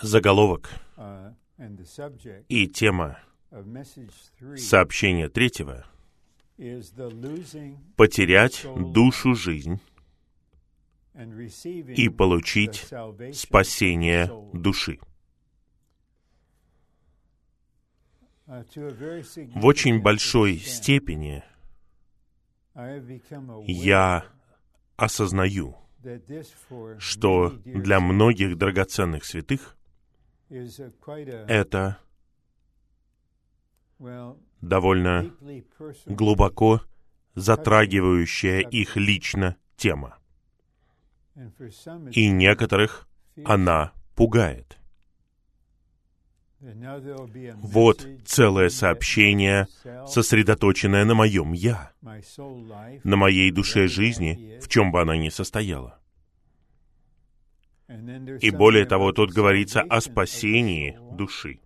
Заголовок uh, и тема сообщения третьего «Потерять душу жизнь и получить спасение души». Uh, В очень большой степени я осознаю, что для многих драгоценных святых это довольно глубоко затрагивающая их лично тема. И некоторых она пугает. Вот целое сообщение, сосредоточенное на моем «я», на моей душе жизни, в чем бы она ни состояла. И более того, тут говорится о спасении души.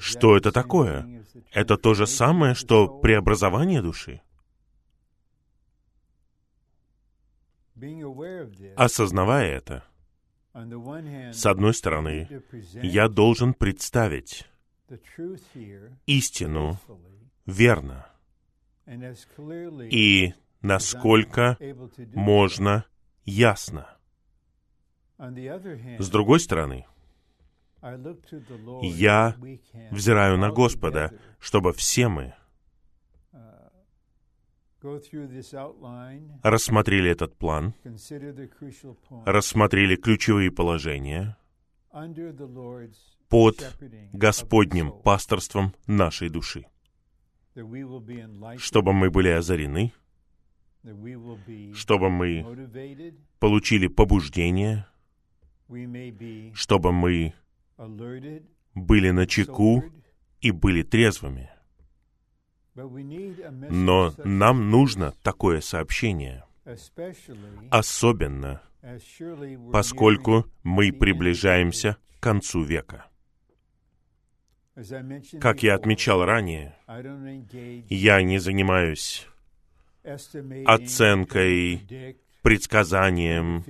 Что это такое? Это то же самое, что преобразование души. Осознавая это, с одной стороны, я должен представить истину верно и насколько можно ясно. С другой стороны, я взираю на Господа, чтобы все мы рассмотрели этот план, рассмотрели ключевые положения. Под Господним пасторством нашей души, чтобы мы были озарены, чтобы мы получили побуждение, чтобы мы были на чеку и были трезвыми. Но нам нужно такое сообщение, особенно поскольку мы приближаемся к концу века. Как я отмечал ранее, я не занимаюсь оценкой, предсказанием,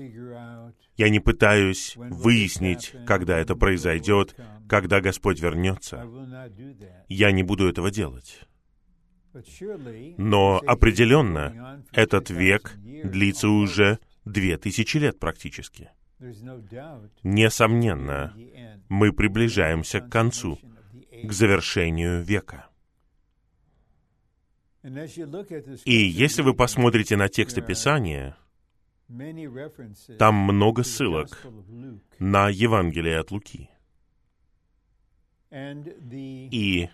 я не пытаюсь выяснить, когда это произойдет, когда Господь вернется. Я не буду этого делать. Но определенно этот 2000 век длится уже две тысячи лет практически. Несомненно, мы приближаемся к концу, к завершению века. И если вы посмотрите на тексты Писания, там много ссылок на Евангелие от Луки. И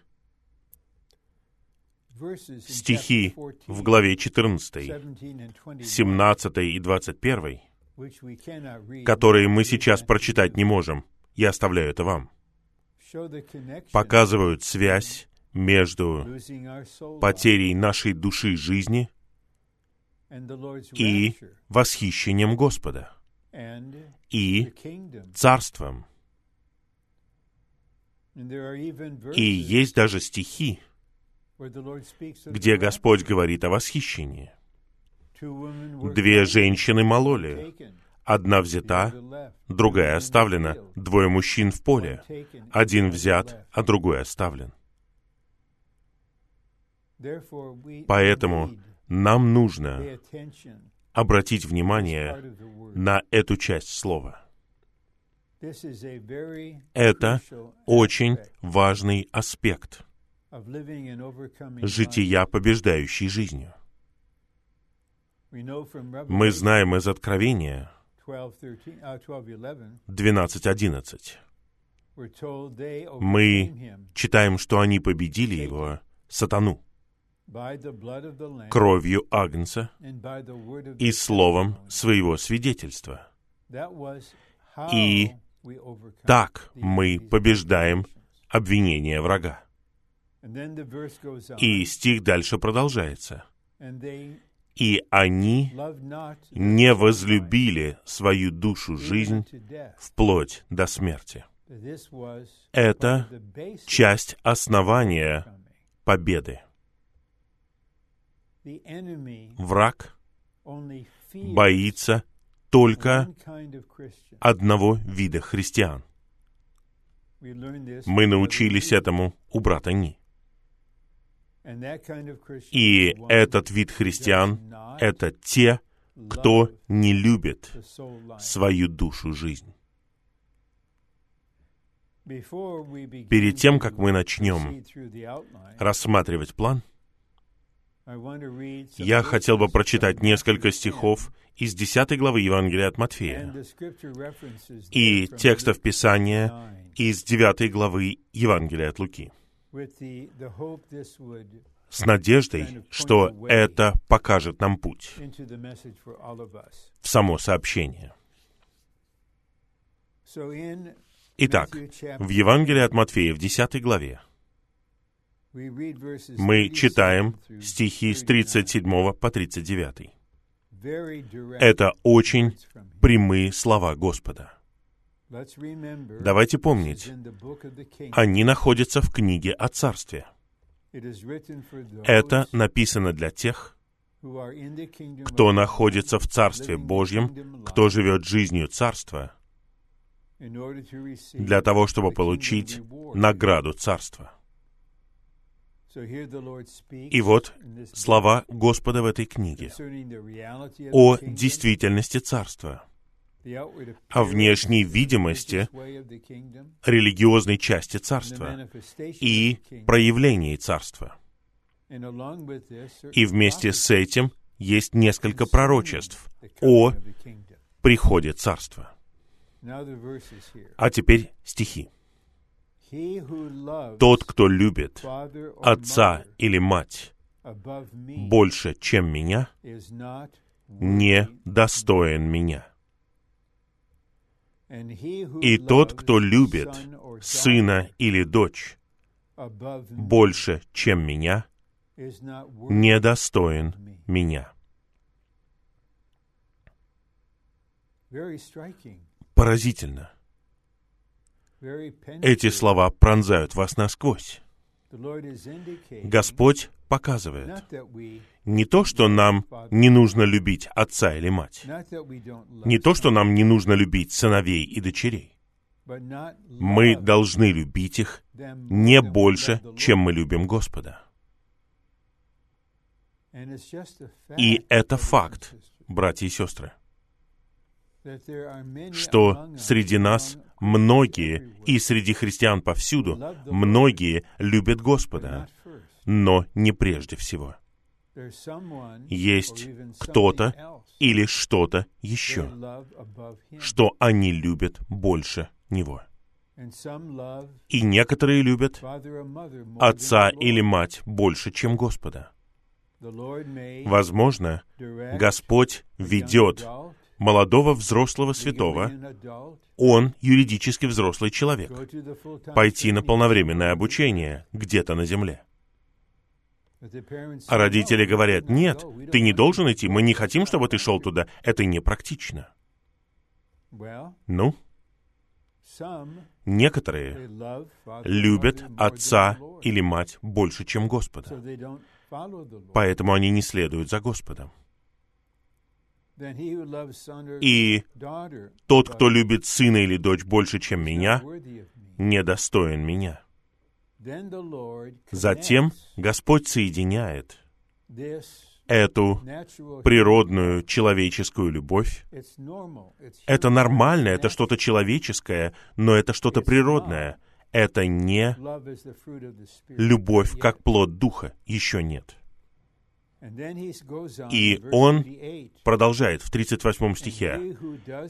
стихи chapter 14, в главе 14, 17 and 21, 17 и 21, which we cannot read, которые мы сейчас прочитать не можем, я оставляю это вам, показывают связь между потерей нашей души жизни и восхищением Господа и царством. И есть даже стихи, где Господь говорит о восхищении. Две женщины мололи. Одна взята, другая оставлена. Двое мужчин в поле. Один взят, а другой оставлен. Поэтому нам нужно обратить внимание на эту часть слова. Это Очень важный аспект жития, побеждающей жизнью. Мы знаем из Откровения 12, 13, uh, 12, 11, 12.11. we're told they Мы читаем, что они победили его, сатану, кровью Агнца и словом своего свидетельства. И Так мы побеждаем обвинение врага. И стих дальше продолжается. И они не возлюбили свою душу жизнь вплоть до смерти. Это часть основания победы. Враг боится только одного вида христиан. Мы научились этому у брата Ни. И этот вид христиан это те, кто не любит свою душу жизнь. Перед тем, как мы начнем рассматривать план, я хотел бы прочитать несколько Matthew 10, стихов из 10 главы Евангелия от Матфея и текстов Писания 9, из 9 главы Евангелия от Луки с надеждой, что это покажет нам путь в само сообщение. Итак, в Евангелии от Матфея в 10 главе мы 37 читаем стихи с 39. 37 по 39. Very direct Это очень прямые слова Господа. Давайте помнить, они находятся в книге о Царстве. Это написано для тех, кто находится в Царстве Божьем, кто живет жизнью Царства, для того, чтобы получить награду Царства. И вот слова Господа в этой книге о действительности Царства, о внешней видимости религиозной части Царства и проявлении Царства. И вместе с этим есть несколько пророчеств о приходе Царства. А теперь стихи. Тот, кто любит отца или мать больше, чем меня, не достоин меня. И тот, кто любит сына или дочь больше, чем меня, is not worthy не достоин of me. меня. Поразительно. Эти слова пронзают вас насквозь. Господь показывает. не то, что нам не нужно любить отца или мать, не то, что нам не нужно любить сыновей и дочерей. Мы должны любить их не больше, чем мы любим Господа. И это факт, братья и сестры, что среди нас многие, и среди христиан повсюду, многие любят Господа, но не прежде всего. Есть кто-то или что-то еще, что они любят больше Него. И некоторые любят отца или мать больше, чем Господа. Возможно, Господь ведет молодого взрослого святого, он юридически взрослый человек, пойти на полновременное обучение где-то на земле. А родители "No, говорят, нет, ты не должен идти, мы не хотим, чтобы ты шел practical." туда, это непрактично. Ну, некоторые любят отца или мать больше, чем Господа. Поэтому они не следуют за Господом. И тот, кто любит сына или дочь больше, чем меня, недостоин меня. Затем Господь соединяет эту природную человеческую любовь. Это нормально, это что-то человеческое, но это что-то природное. Это не любовь как плод духа, еще нет. И он 38. Продолжает в 38 And стихе.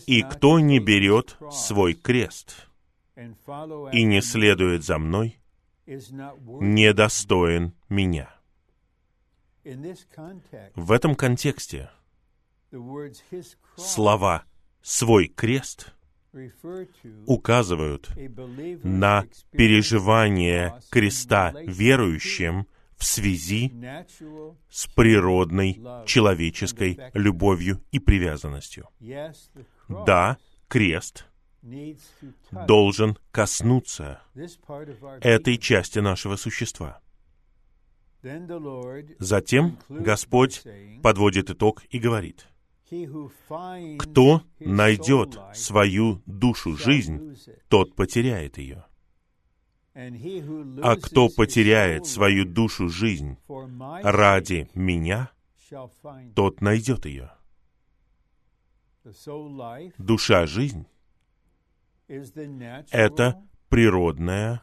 «И кто не берет свой крест и не следует за мной, недостоин меня». В этом контексте слова «свой крест» указывают на переживание креста верующим в связи с природной человеческой любовью и привязанностью. Да, крест должен коснуться этой части нашего существа. Затем Господь подводит итог и говорит, Кто найдет свою душу жизнь, тот потеряет ее. А кто потеряет свою душу жизнь ради меня, тот найдет ее. Душа жизнь — это природная,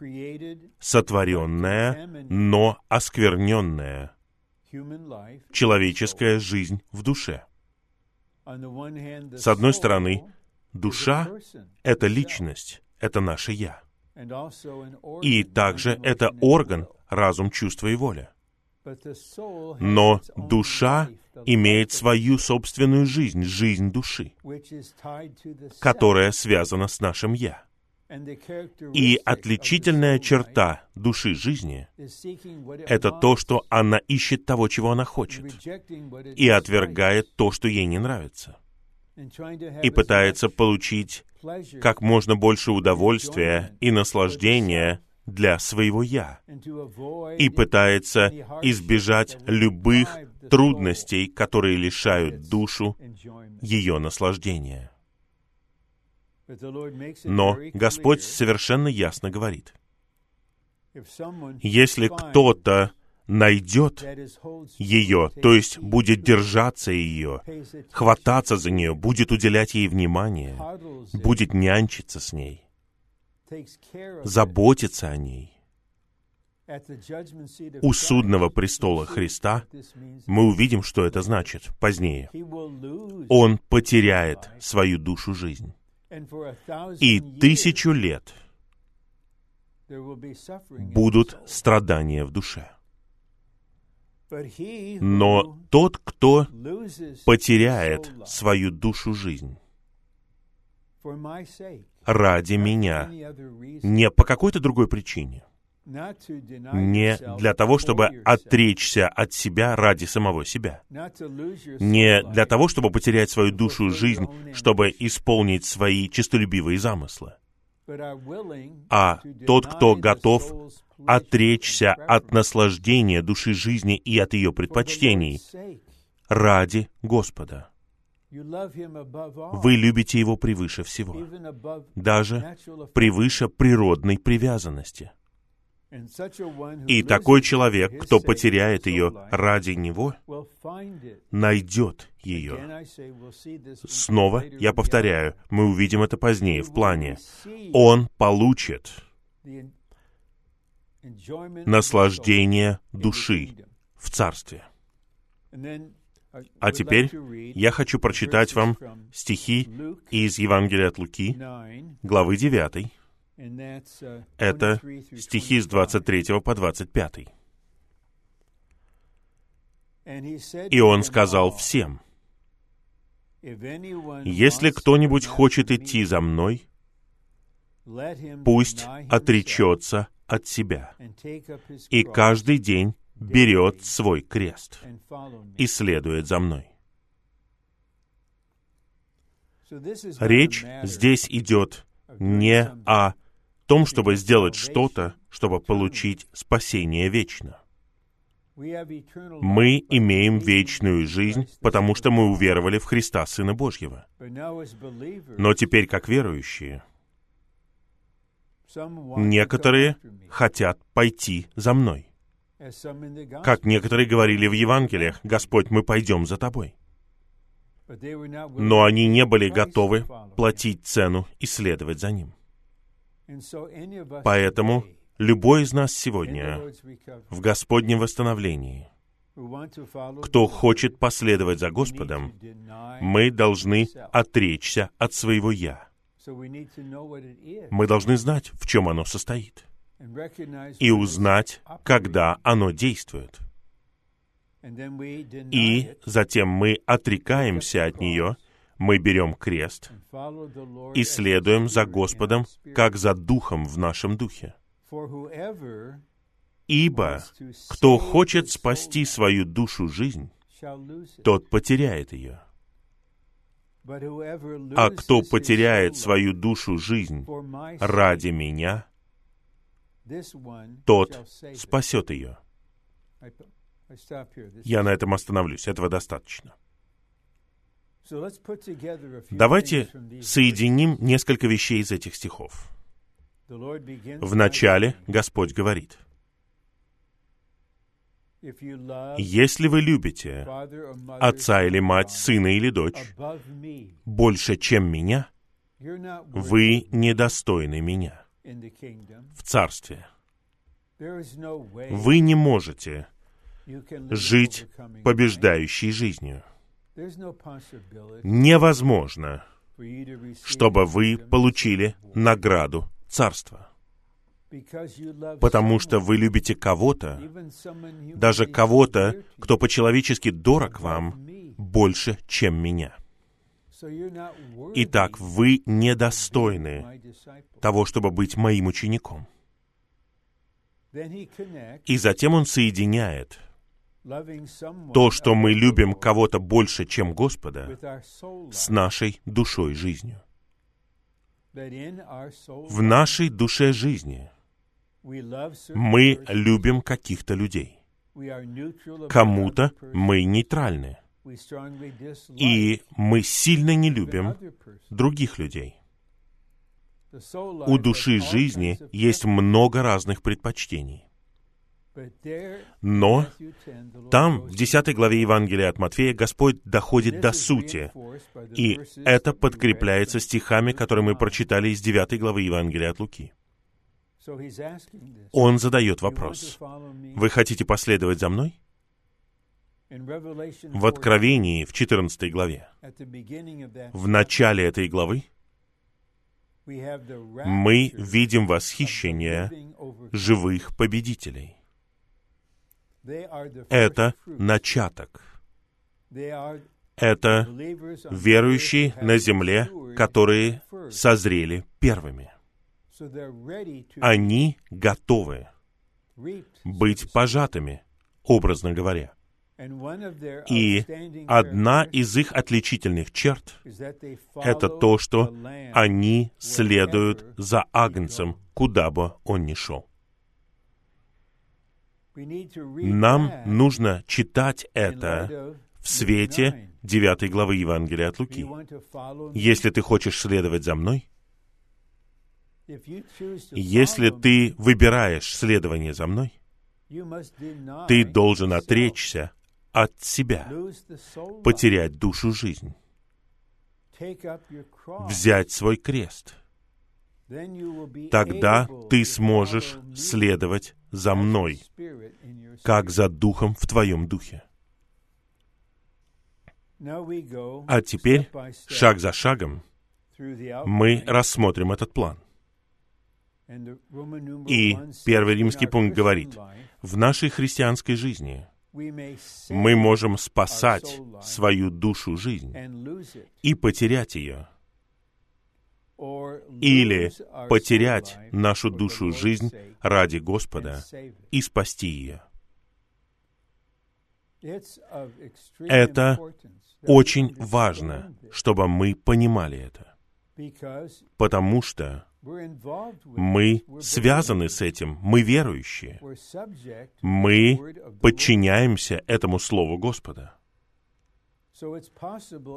сотворенная, но оскверненная человеческая жизнь в душе. С одной стороны, душа — это личность, это наше «я». И также это орган, разум, чувство и воля. Но душа имеет свою собственную жизнь, жизнь души, которая связана с нашим «я». И отличительная черта души жизни — это то, что она ищет того, чего она хочет, и отвергает то, что ей не нравится, и пытается получить как можно больше удовольствия и наслаждения для своего «я», и пытается избежать любых трудностей, которые лишают душу ее наслаждения. Но Господь совершенно ясно говорит, если кто-то найдет ее, то есть будет держаться ее, хвататься за нее, будет уделять ей внимание, будет нянчиться с ней, заботиться о ней. У судного престола Христа мы увидим, что это значит позднее. Он потеряет свою душу жизнь. И тысячу лет будут страдания в душе. Но тот, кто потеряет свою душу жизнь ради меня, не по какой-то другой причине, не для того, чтобы отречься от себя ради самого себя, не для того, чтобы потерять свою душу жизнь, чтобы исполнить свои честолюбивые замыслы, а тот, кто готов отречься от наслаждения души жизни и от ее предпочтений ради Господа. Вы любите Его превыше всего, даже превыше природной привязанности. И такой человек, кто потеряет ее ради него, найдет ее. Снова, я повторяю, мы увидим это позднее в плане. Он получит наслаждение души в Царстве. А теперь я хочу прочитать вам стихи из Евангелия от Луки, главы 9. Это стихи с 23 по 25. И он сказал всем, «Если кто-нибудь хочет идти за мной, пусть отречется от себя и каждый день берет свой крест и следует за мной. Речь здесь идет не о том, чтобы сделать что-то, чтобы получить спасение вечно. Мы имеем вечную жизнь, потому что мы уверовали в Христа, Сына Божьего. Но теперь, как верующие, Некоторые хотят пойти за мной. Как некоторые говорили в Евангелиях, «Господь, мы пойдем за Тобой». Но они не были готовы платить цену и следовать за Ним. Поэтому любой из нас сегодня в Господнем восстановлении, кто хочет последовать за Господом, мы должны отречься от своего «я», мы должны знать, в чем оно состоит, и узнать, когда оно действует. И затем мы отрекаемся от нее, мы берем крест и следуем за Господом, как за Духом в нашем Духе. Ибо кто хочет спасти свою душу жизнь, тот потеряет ее. А кто потеряет свою душу жизнь ради меня, тот спасет ее. Я на этом остановлюсь. Этого достаточно. Давайте соединим несколько вещей из этих стихов. В начале Господь говорит, «Если вы любите отца или мать, сына или дочь больше, чем меня, вы недостойны меня в Царстве. Вы не можете жить побеждающей жизнью. Невозможно, чтобы вы получили награду Царства. Потому что вы любите кого-то, даже кого-то, кто по-человечески дорог вам, больше, чем меня. Итак, вы недостойны того, чтобы быть моим учеником. И затем он соединяет то, что мы любим кого-то больше, чем Господа, с нашей душой жизнью. В нашей душе жизни мы любим каких-то людей. Кому-то мы нейтральны. И мы сильно не любим других людей. У души жизни есть много разных предпочтений. Но там, в 10 главе Евангелия от Матфея, Господь доходит до сути. И это подкрепляется стихами, которые мы прочитали из 9 главы Евангелия от Луки. Он задает вопрос. Вы хотите последовать за мной? В Откровении, в 14 главе, в начале этой главы, мы видим восхищение живых победителей. Это начаток. Это верующие на земле, которые созрели первыми. Они готовы быть пожатыми, образно говоря. И одна из их отличительных черт — это то, что они следуют за Агнцем, куда бы он ни шел. Нам нужно читать это в свете 9 главы Евангелия от Луки. Если ты хочешь следовать за мной, если ты выбираешь следование за мной, ты должен отречься от себя, потерять душу жизнь, взять свой крест. Тогда ты сможешь следовать за мной, как за духом в твоем духе. А теперь, шаг за шагом, мы рассмотрим этот план. И первый римский пункт говорит, в нашей христианской жизни мы можем спасать свою душу жизнь и потерять ее, или потерять нашу душу жизнь ради Господа и спасти ее. Это очень важно, чтобы мы понимали это, потому что мы связаны с этим, мы верующие. Мы подчиняемся этому Слову Господа.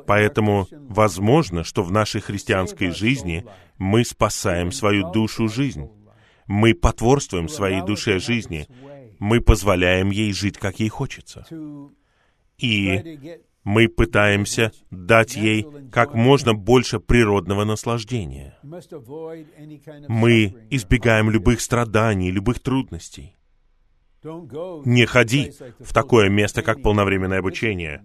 Поэтому возможно, что в нашей христианской жизни мы спасаем свою душу жизнь. Мы потворствуем своей душе жизни. Мы позволяем ей жить, как ей хочется. И мы пытаемся дать ей как можно больше природного наслаждения. Мы избегаем любых страданий, любых трудностей. Не ходи в такое место, как полновременное обучение.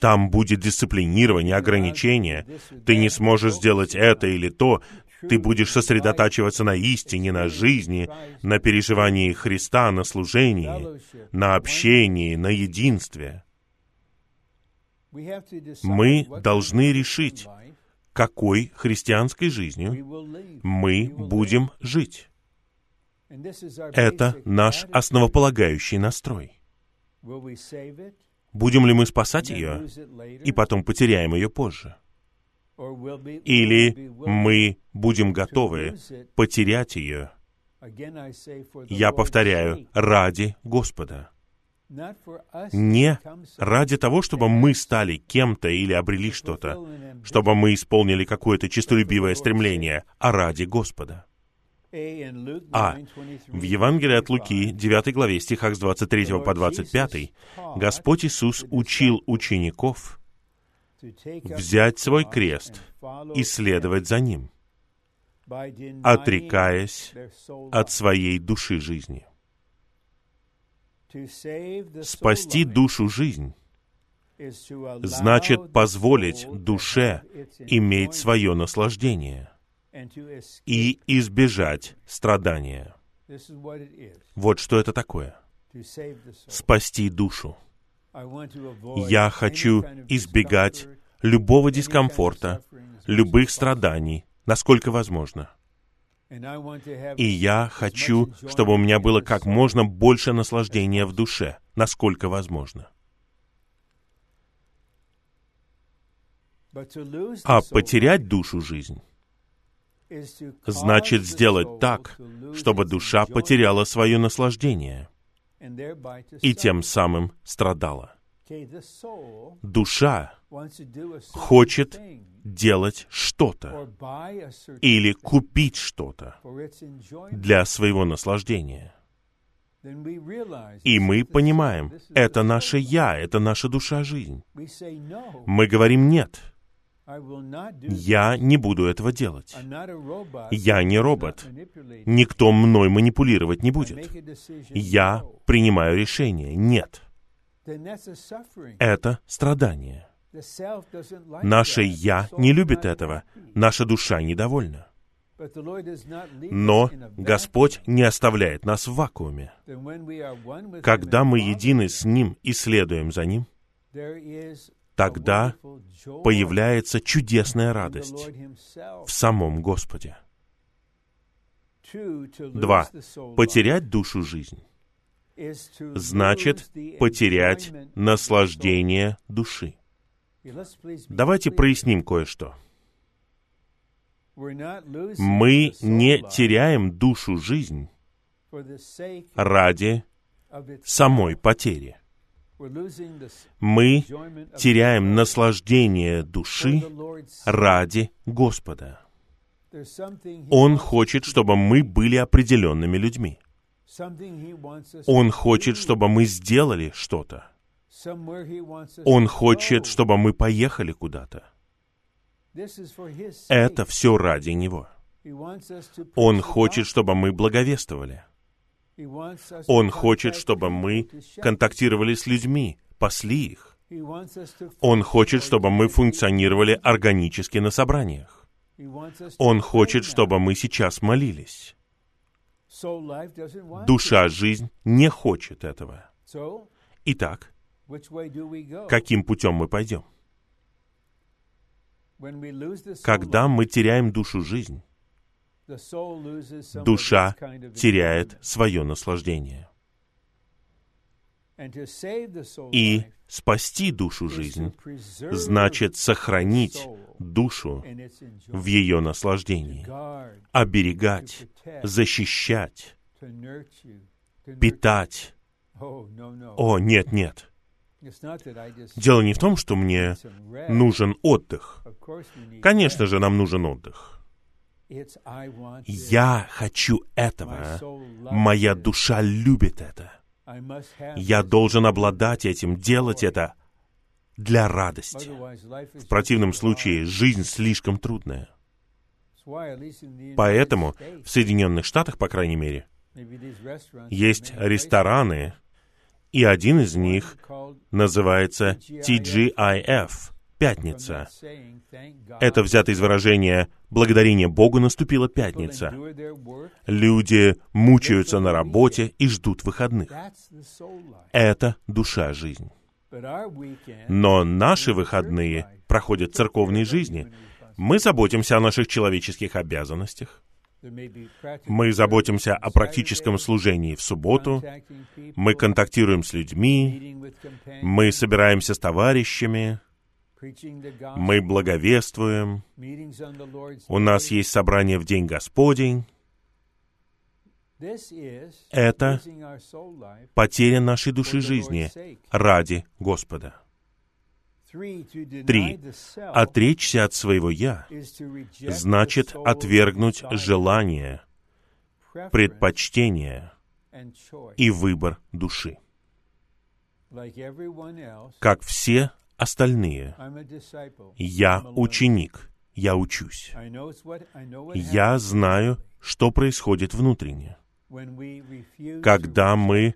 Там будет дисциплинирование, ограничения. Ты не сможешь сделать это или то. Ты будешь сосредотачиваться на истине, на жизни, на переживании Христа, на служении, на общении, на единстве. Мы должны решить, какой христианской жизнью мы будем жить. Это наш основополагающий настрой. Будем ли мы спасать ее и потом потеряем ее позже? Или мы будем готовы потерять ее, я повторяю, ради Господа. не ради того, чтобы мы стали кем-то или обрели что-то, чтобы мы исполнили какое-то честолюбивое стремление, а ради Господа. А. В Евангелии от Луки, 9 главе, стихах с 23 по 25, Господь Иисус учил учеников взять свой крест и следовать за Ним, отрекаясь от своей души жизни. Спасти душу жизнь значит позволить душе иметь свое наслаждение и избежать страдания. Вот что это такое. Спасти душу. Я хочу избегать любого дискомфорта, любых страданий, насколько возможно. И я хочу, чтобы у меня было как можно больше наслаждения в душе, насколько возможно. А потерять душу жизнь значит сделать так, чтобы душа потеряла свое наслаждение и тем самым страдала. Душа хочет делать что-то или купить что-то для своего наслаждения. И мы понимаем, это наше «я», это наша душа-жизнь. Мы говорим «нет». Я не буду этого делать. Я не робот. Никто мной манипулировать не будет. Я принимаю решение. Нет. Это страдание. Наше «я» не любит этого. Наша душа недовольна. Но Господь не оставляет нас в вакууме. Когда мы едины с Ним и следуем за Ним, тогда появляется чудесная радость в самом Господе. Два. Потерять душу жизнь значит потерять наслаждение души. Давайте проясним кое-что. Мы не теряем душу жизнь ради самой потери. Мы теряем наслаждение души ради Господа. Он хочет, чтобы мы были определенными людьми. Он хочет, чтобы мы сделали что-то. Он хочет, чтобы мы поехали куда-то. Это все ради Него. Он хочет, чтобы мы благовествовали. Он хочет, чтобы мы контактировали с людьми, пасли их. Он хочет, чтобы мы функционировали органически на собраниях. Он хочет, чтобы мы сейчас молились. Душа, жизнь не хочет этого. Итак, каким путем мы пойдем? Когда мы теряем душу жизнь, душа теряет свое наслаждение. И спасти душу жизнь значит сохранить душу в ее наслаждении, оберегать, защищать, питать. О, нет, нет. Дело не в том, что мне нужен отдых. Конечно же, нам нужен отдых. Я хочу этого. Моя душа любит это. Я должен обладать этим, делать это для радости. В противном случае жизнь слишком трудная. Поэтому в Соединенных Штатах, по крайней мере, есть рестораны, и один из них называется TGIF — «Пятница». Это взято из выражения «Благодарение Богу наступила пятница». Люди мучаются на работе и ждут выходных. Это душа жизнь. Но наши выходные проходят церковной жизни. Мы заботимся о наших человеческих обязанностях. Мы заботимся о практическом служении в субботу. Мы контактируем с людьми. Мы собираемся с товарищами. Мы благовествуем. У нас есть собрание в День Господень. Это потеря нашей души жизни ради Господа. Три. Отречься от своего «я» значит отвергнуть желание, предпочтение и выбор души. Как все остальные, я ученик, я учусь. Я знаю, что происходит внутренне. Когда мы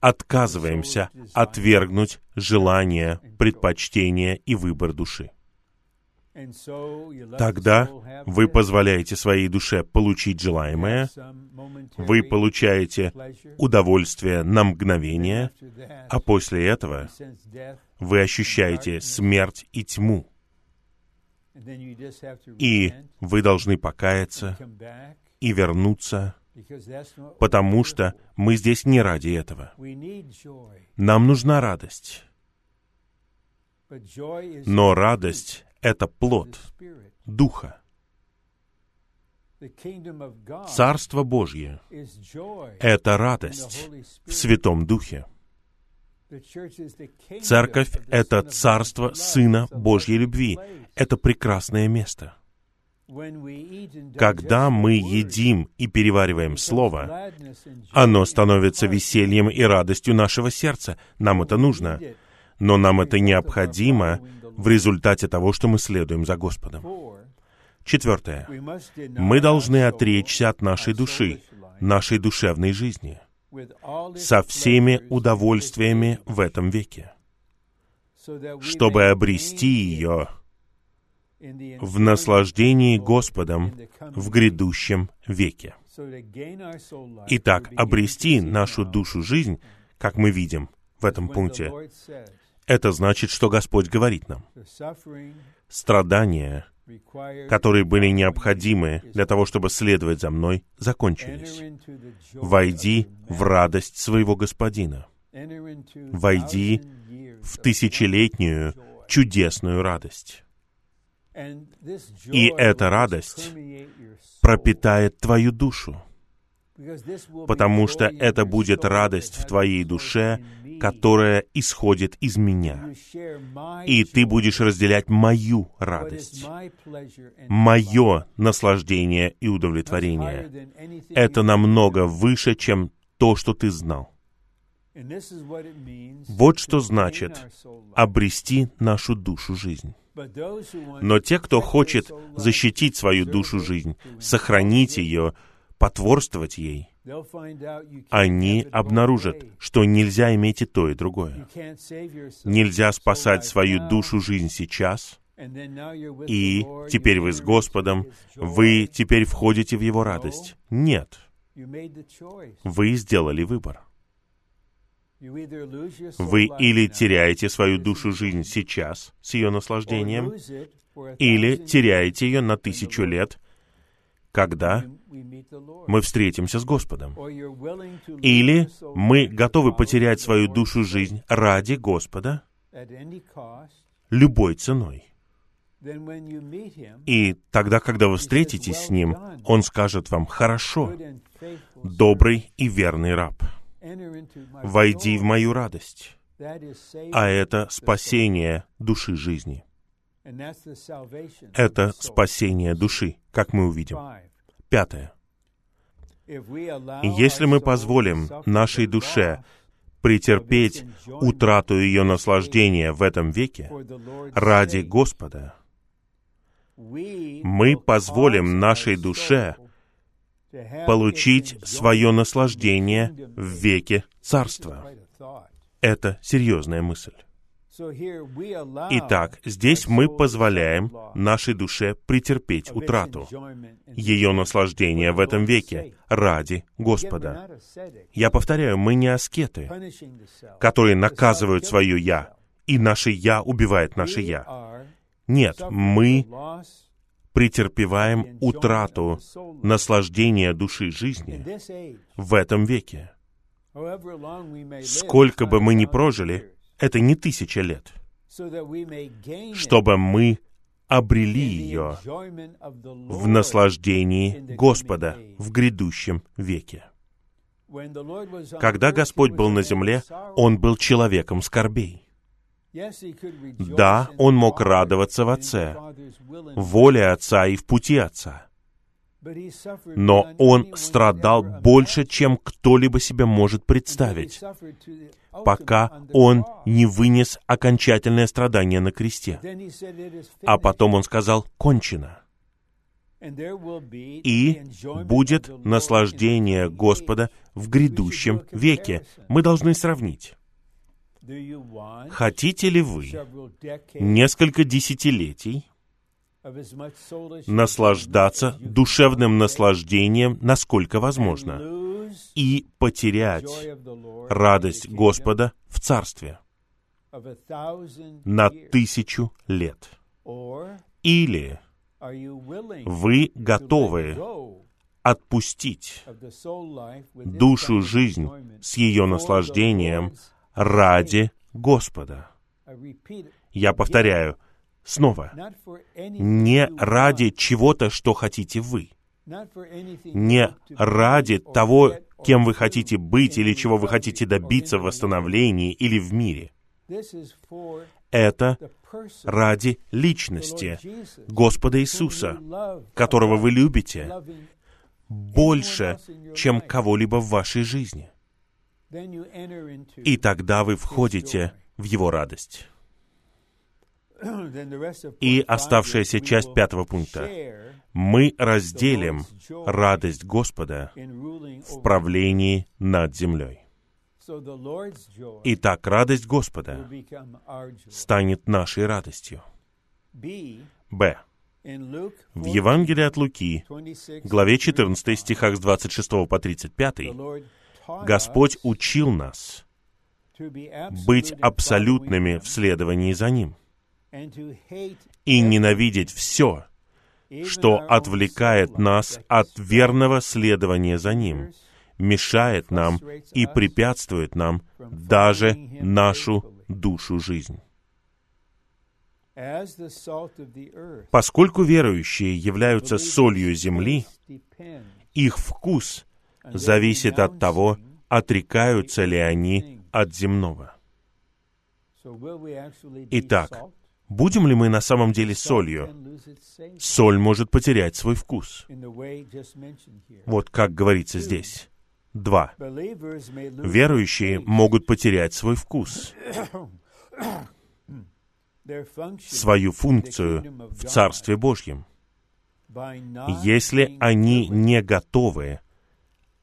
отказываемся отвергнуть желание, предпочтение и выбор души. Тогда вы позволяете своей душе получить желаемое, вы получаете удовольствие на мгновение, а после этого вы ощущаете смерть и тьму. И вы должны покаяться и вернуться потому что мы здесь не ради этого. Нам нужна радость. Но радость — это плод Духа. Царство Божье — это радость в Святом Духе. Церковь — это царство Сына Божьей любви. Это прекрасное место. Когда мы едим и перевариваем Слово, оно становится весельем и радостью нашего сердца. Нам это нужно. Но нам это необходимо в результате того, что мы следуем за Господом. Четвертое. Мы должны отречься от нашей души, нашей душевной жизни, со всеми удовольствиями в этом веке, чтобы обрести ее в наслаждении Господом в грядущем веке. Итак, обрести нашу душу жизнь, как мы видим в этом пункте, это значит, что Господь говорит нам. Страдания, которые были необходимы для того, чтобы следовать за мной, закончились. Войди в радость своего Господина. Войди в тысячелетнюю чудесную радость. И эта радость пропитает твою душу, потому что это будет радость в твоей душе, которая исходит из меня. И ты будешь разделять мою радость, мое наслаждение и удовлетворение. Это намного выше, чем то, что ты знал. Вот что значит обрести нашу душу жизнь. Но те, кто хочет защитить свою душу жизнь, сохранить ее, потворствовать ей, они обнаружат, что нельзя иметь и то, и другое. Нельзя спасать свою душу жизнь сейчас, и теперь вы с Господом, вы теперь входите в Его радость. Нет. Вы сделали выбор. Вы или теряете свою душу жизнь сейчас с ее наслаждением, или теряете ее на тысячу лет, когда мы встретимся с Господом. Или мы готовы потерять свою душу жизнь ради Господа любой ценой. И тогда, когда вы встретитесь с Ним, Он скажет вам, «Хорошо, добрый и верный раб» войди в мою радость. А это спасение души жизни. Это спасение души, как мы увидим. Пятое. Если мы позволим нашей душе претерпеть утрату ее наслаждения в этом веке ради Господа, мы позволим нашей душе получить свое наслаждение в веке царства. Это серьезная мысль. Итак, здесь мы позволяем нашей душе претерпеть утрату, ее наслаждение в этом веке ради Господа. Я повторяю, мы не аскеты, которые наказывают свое «я», и наше «я» убивает наше «я». Нет, мы претерпеваем утрату наслаждения души жизни в этом веке. Сколько бы мы ни прожили, это не тысяча лет, чтобы мы обрели ее в наслаждении Господа в грядущем веке. Когда Господь был на земле, Он был человеком скорбей. Да, Он мог радоваться в Отце, воле Отца и в пути Отца. Но Он страдал больше, чем кто-либо себе может представить, пока Он не вынес окончательное страдание на кресте. А потом Он сказал «кончено». И будет наслаждение Господа в грядущем веке. Мы должны сравнить. Хотите ли вы несколько десятилетий наслаждаться душевным наслаждением, насколько возможно, и потерять радость Господа в Царстве на тысячу лет? Или вы готовы отпустить душу жизнь с ее наслаждением ради Господа. Я повторяю, снова, не ради чего-то, что хотите вы, не ради того, кем вы хотите быть или чего вы хотите добиться в восстановлении или в мире. Это ради личности Господа Иисуса, которого вы любите больше, чем кого-либо в вашей жизни. И тогда вы входите в Его радость. И оставшаяся часть пятого пункта. Мы разделим радость Господа в правлении над землей. Итак, радость Господа станет нашей радостью. Б. В Евангелии от Луки, главе 14 стихах с 26 по 35, Господь учил нас быть абсолютными в следовании за Ним и ненавидеть все, что отвлекает нас от верного следования за Ним — мешает нам и препятствует нам даже нашу душу жизнь. Поскольку верующие являются солью земли, их вкус зависит от того, отрекаются ли они от земного. Итак, будем ли мы на самом деле солью? Соль может потерять свой вкус. Вот как говорится здесь. Два. Верующие могут потерять свой вкус, свою функцию в Царстве Божьем, если они не готовы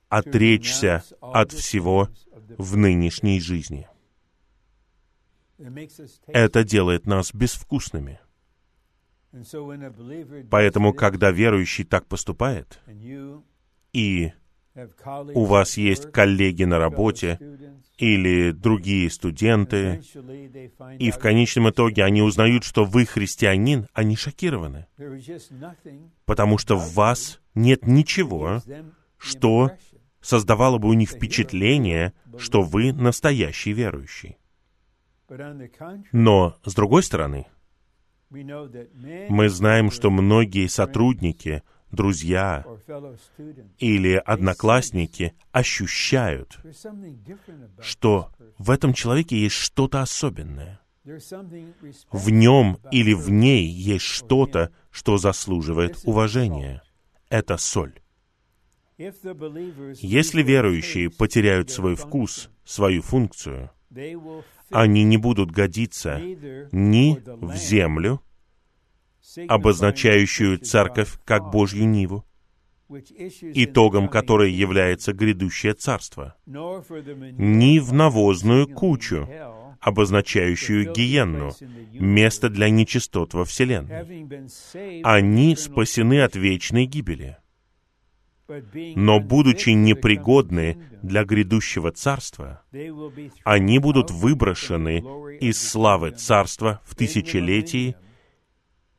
отречься от всего в нынешней жизни. Это делает нас безвкусными. Поэтому, когда верующий так поступает, и у вас есть коллеги на работе или другие студенты, и в конечном итоге они узнают, что вы христианин, они шокированы, потому что в вас нет ничего, что создавало бы у них впечатление, что вы настоящий верующий. Но, с другой стороны, мы знаем, что многие сотрудники — друзья или одноклассники ощущают, что в этом человеке есть что-то особенное. В нем или в ней есть что-то, что заслуживает уважения. Это соль. Если верующие потеряют свой вкус, свою функцию, они не будут годиться ни в землю, обозначающую церковь как Божью Ниву, итогом которой является грядущее царство, ни в навозную кучу, обозначающую гиенну, место для нечистот во Вселенной. Они спасены от вечной гибели. Но, будучи непригодны для грядущего царства, они будут выброшены из славы царства в тысячелетии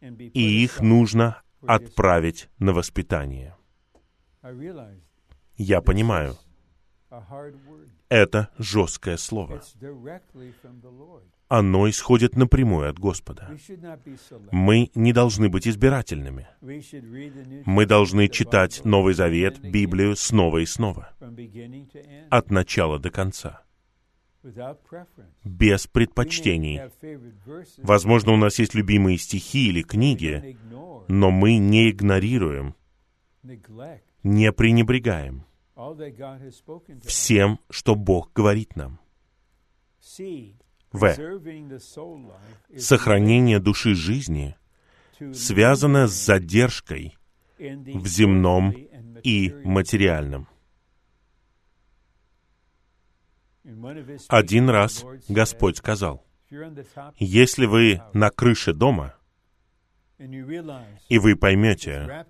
и их нужно отправить на воспитание. Я понимаю, это жесткое слово. Оно исходит напрямую от Господа. Мы не должны быть избирательными. Мы должны читать Новый Завет, Библию снова и снова. от начала до конца, без предпочтений. Возможно, у нас есть любимые стихи или книги, но мы не игнорируем, не пренебрегаем всем, что Бог говорит нам. В. Сохранение души жизни связано с задержкой в земном и материальном. Один раз Господь сказал, если вы на крыше дома, и вы поймете,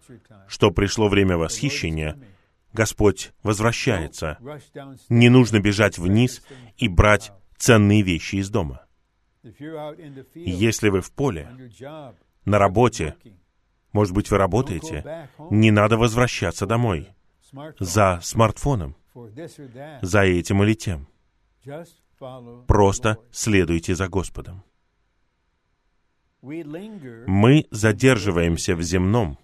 что пришло время восхищения, Господь возвращается. Не нужно бежать вниз и брать ценные вещи из дома. Если вы в поле, на работе, может быть, вы работаете, не надо возвращаться домой за смартфоном, за этим или тем. Просто следуйте за Господом. Мы задерживаемся в земном,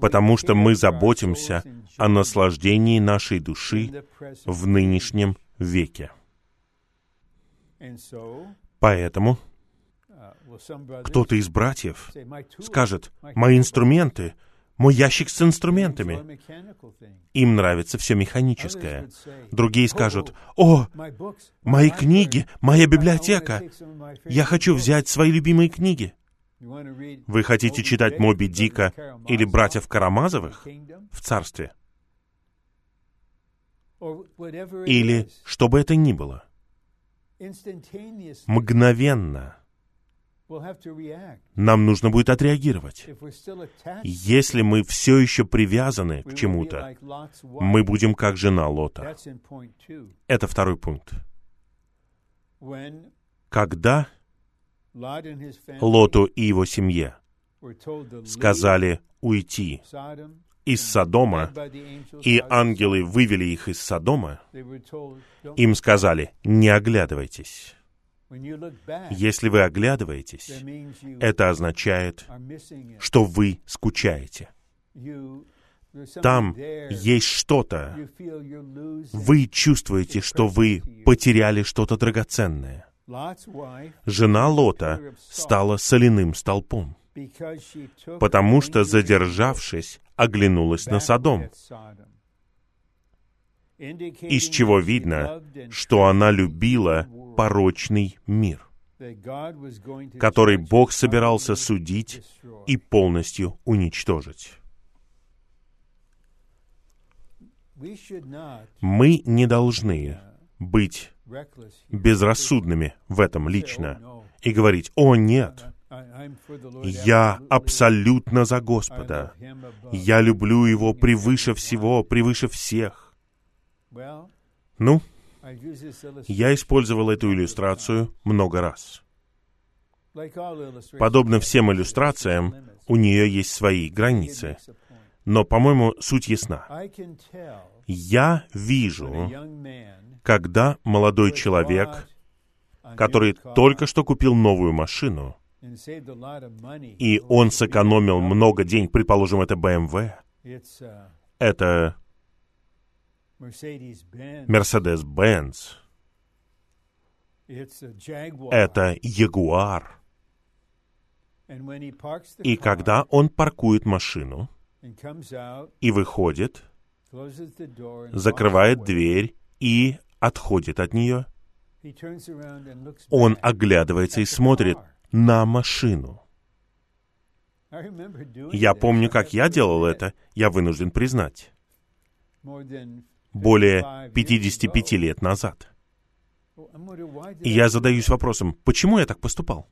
потому что мы заботимся о наслаждении нашей души в нынешнем веке. Поэтому кто-то из братьев скажет, «Мои инструменты, мой ящик с инструментами». Им нравится все механическое. Другие скажут, «О, мои книги, моя библиотека! Я хочу взять свои любимые книги». Вы хотите читать Моби Дика или братьев Карамазовых в царстве? Или что бы это ни было. Мгновенно нам нужно будет отреагировать. Если мы все еще привязаны к чему-то, мы будем как жена Лота. Это второй пункт. Когда Лоту и его семье сказали уйти из Содома, и ангелы вывели их из Содома, им сказали, не оглядывайтесь. Если вы оглядываетесь, это означает, что вы скучаете. Там есть что-то. Вы чувствуете, что вы потеряли что-то драгоценное. Жена Лота стала соляным столпом, потому что, задержавшись, оглянулась на Содом, из чего видно, что она любила порочный мир, который Бог собирался судить и полностью уничтожить. Мы не должны быть безрассудными в этом лично и говорить, «О, нет, я абсолютно за Господа. Я люблю Его превыше всего, превыше всех». Ну, я использовал эту иллюстрацию много раз. Подобно всем иллюстрациям, у нее есть свои границы. Но, по-моему, суть ясна. Я вижу, когда молодой человек, который только что купил новую машину, и он сэкономил много денег, предположим, это BMW, это Mercedes-Benz, это Ягуар. И когда он паркует машину и выходит, закрывает дверь и отходит от нее, он оглядывается и смотрит на машину. Я помню, как я делал это, я вынужден признать. Более 55 лет назад. И я задаюсь вопросом, почему я так поступал?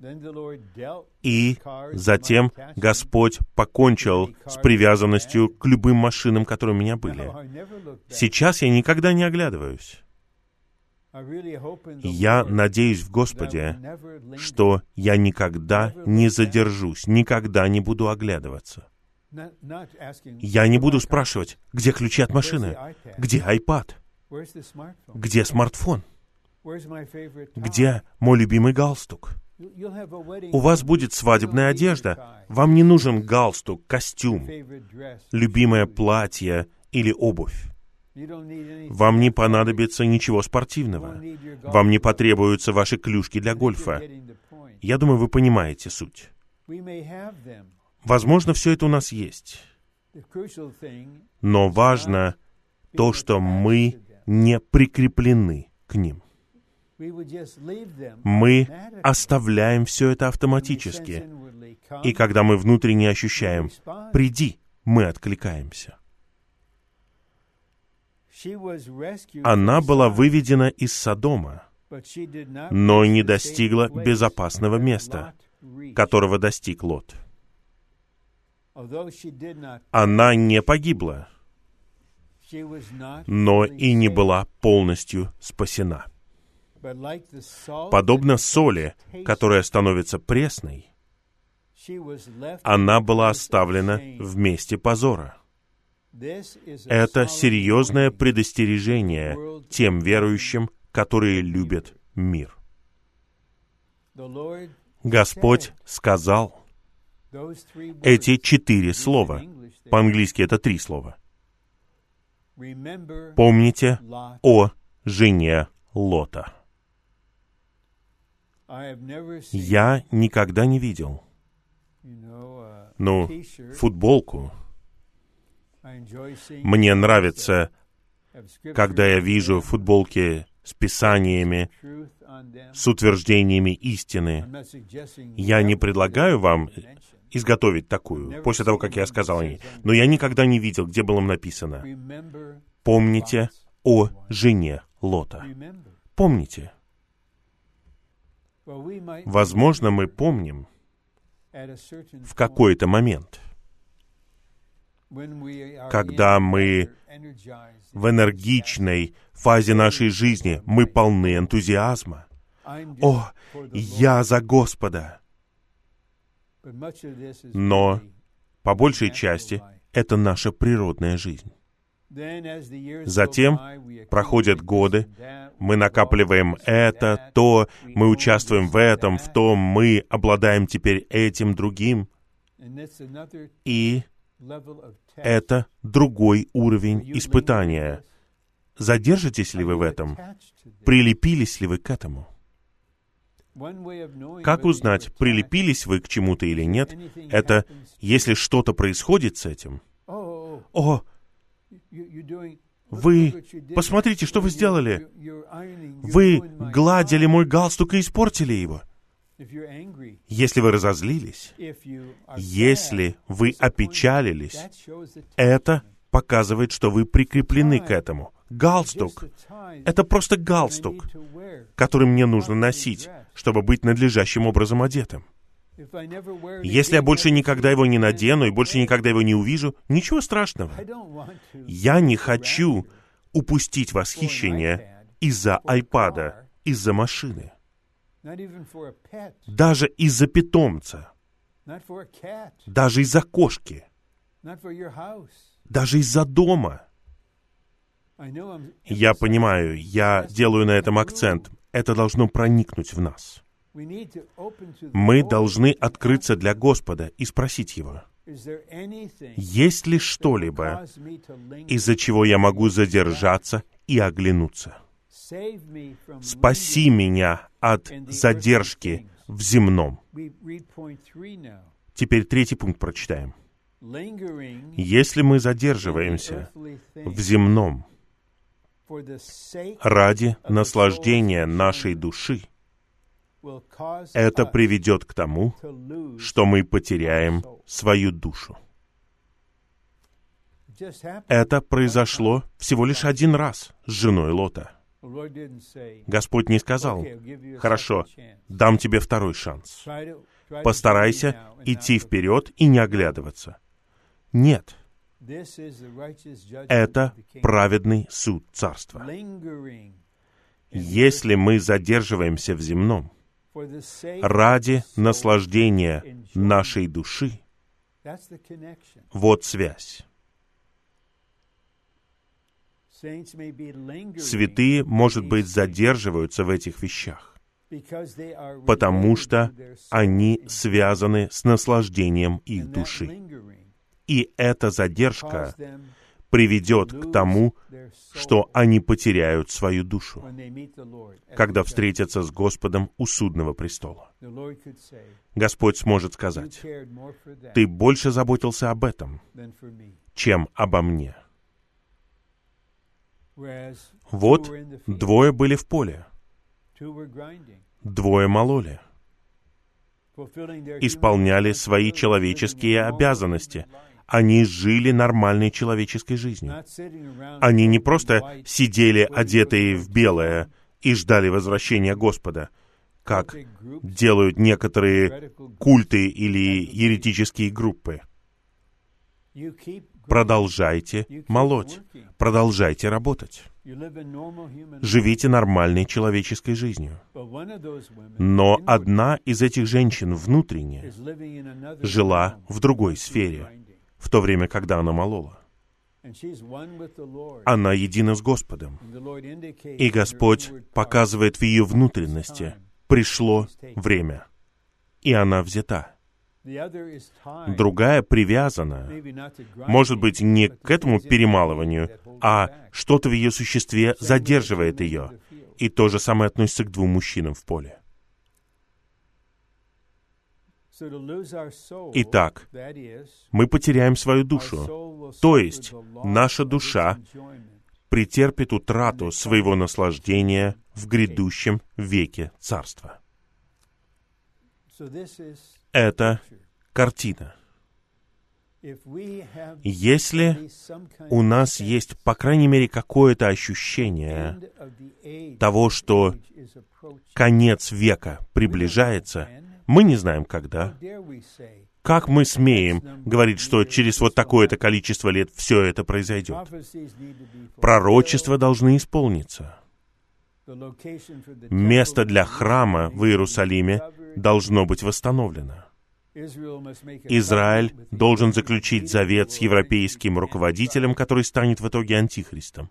И затем Господь покончил с привязанностью к любым машинам, которые у меня были. Сейчас я никогда не оглядываюсь. Я надеюсь в Господе, что я никогда не задержусь, никогда не буду оглядываться. Я не буду спрашивать, где ключи от машины, где iPad, где смартфон, где мой любимый галстук. У вас будет свадебная одежда. Вам не нужен галстук, костюм, любимое платье или обувь. Вам не понадобится ничего спортивного. Вам не потребуются ваши клюшки для гольфа. Я думаю, вы понимаете суть. Возможно, все это у нас есть. Но важно то, что мы не прикреплены к ним. Мы оставляем все это автоматически. И когда мы внутренне ощущаем «приди», мы откликаемся. Она была выведена из Содома, но не достигла безопасного места, которого достиг Лот. Она не погибла, но и не была полностью спасена. Подобно соли, которая становится пресной, она была оставлена в месте позора. Это серьезное предостережение тем верующим, которые любят мир. Господь сказал эти четыре слова. По-английски это три слова. Помните о жене Лота. Я никогда не видел, ну, футболку. Мне нравится, когда я вижу футболки с писаниями, с утверждениями истины. Я не предлагаю вам изготовить такую, после того, как я сказал о. Но я никогда не видел, где было написано. Помните о жене Лота. Помните. Возможно, мы помним в какой-то момент, когда мы в энергичной фазе нашей жизни, мы полны энтузиазма. О, я за Господа! Но, по большей части, это наша природная жизнь. Затем проходят годы, мы накапливаем это, то, мы участвуем в этом, в том, мы обладаем теперь этим, другим. И это другой уровень испытания. Задержитесь ли вы в этом? Прилепились ли вы к этому? Как узнать, прилепились вы к чему-то или нет? Это если что-то происходит с этим. О, вы, посмотрите, что вы сделали. Вы гладили мой галстук и испортили его. Если вы разозлились, если вы опечалились, это показывает, что вы прикреплены к этому. Галстук — это просто галстук, который мне нужно носить, чтобы быть надлежащим образом одетым. Если я больше никогда его не надену и больше никогда его не увижу, ничего страшного. Я не хочу упустить восхищение из-за айпада, из-за машины. Даже из-за питомца. Даже из-за кошки. Даже из-за дома. Я понимаю, я делаю на этом акцент. Это должно проникнуть в нас. Мы должны открыться для Господа и спросить Его, есть ли что-либо, из-за чего я могу задержаться и оглянуться? Спаси меня от задержки в земном. Теперь третий пункт прочитаем. Если мы задерживаемся в земном ради наслаждения нашей души, это приведет к тому, что мы потеряем свою душу. Это произошло всего лишь один раз с женой Лота. Господь не сказал, «Хорошо, дам тебе второй шанс. Постарайся идти вперед и не оглядываться». Нет. Это праведный суд царства. Если мы задерживаемся в земном, ради наслаждения нашей души. Вот связь. Святые, может быть, задерживаются в этих вещах, потому что они связаны с наслаждением их души. И эта задержка приведет к тому, что они потеряют свою душу, когда встретятся с Господом у судного престола. Господь сможет сказать, «Ты больше заботился об этом, чем обо мне». Вот двое были в поле, двое мололи, исполняли свои человеческие обязанности — они жили нормальной человеческой жизнью. Они не просто сидели одетые в белое и ждали возвращения Господа, как делают некоторые культы или еретические группы. Продолжайте молоть, продолжайте работать. Живите нормальной человеческой жизнью. Но одна из этих женщин внутренне жила в другой сфере в то время, когда она молола. Она едина с Господом. И Господь показывает в ее внутренности, пришло время, и она взята. Другая привязана, может быть, не к этому перемалыванию, а что-то в ее существе задерживает ее. И то же самое относится к двум мужчинам в поле. Итак, мы потеряем свою душу. То есть, наша душа претерпит утрату своего наслаждения в грядущем веке Царства. Это картина. Если у нас есть, по крайней мере, какое-то ощущение того, что конец века приближается, мы не знаем, когда. Как мы смеем говорить, что через вот такое-то количество лет все это произойдет? Пророчества должны исполниться. Место для храма в Иерусалиме должно быть восстановлено. Израиль должен заключить завет с европейским руководителем, который станет в итоге антихристом.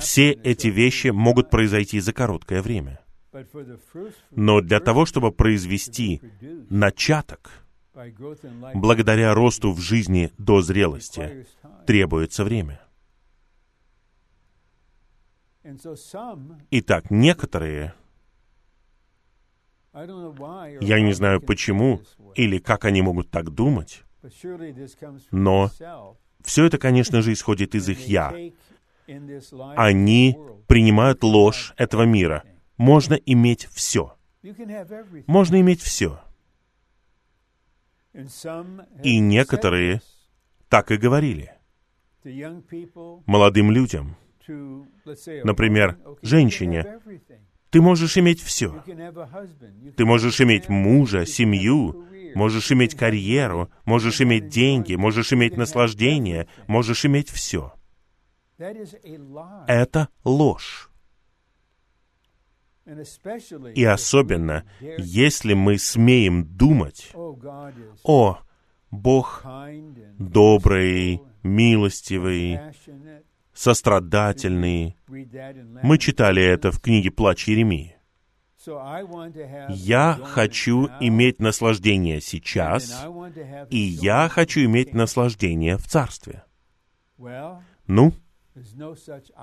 Все эти вещи могут произойти за короткое время. Но для того, чтобы произвести начаток, благодаря росту в жизни до зрелости, требуется время. Итак, некоторые, я не знаю почему или как они могут так думать, но все это, конечно же, исходит из их «я». Они принимают ложь этого мира — можно иметь все. Можно иметь все. И некоторые так и говорили. Молодым людям, например, женщине, ты можешь иметь все. Ты можешь иметь мужа, семью, можешь иметь карьеру, можешь иметь деньги, можешь иметь наслаждение, можешь иметь все. Это ложь. И особенно, если мы смеем думать, «О, Бог добрый, милостивый, сострадательный». Мы читали это в книге «Плач Еремии». Я хочу иметь наслаждение сейчас, и я хочу иметь наслаждение в Царстве. Ну,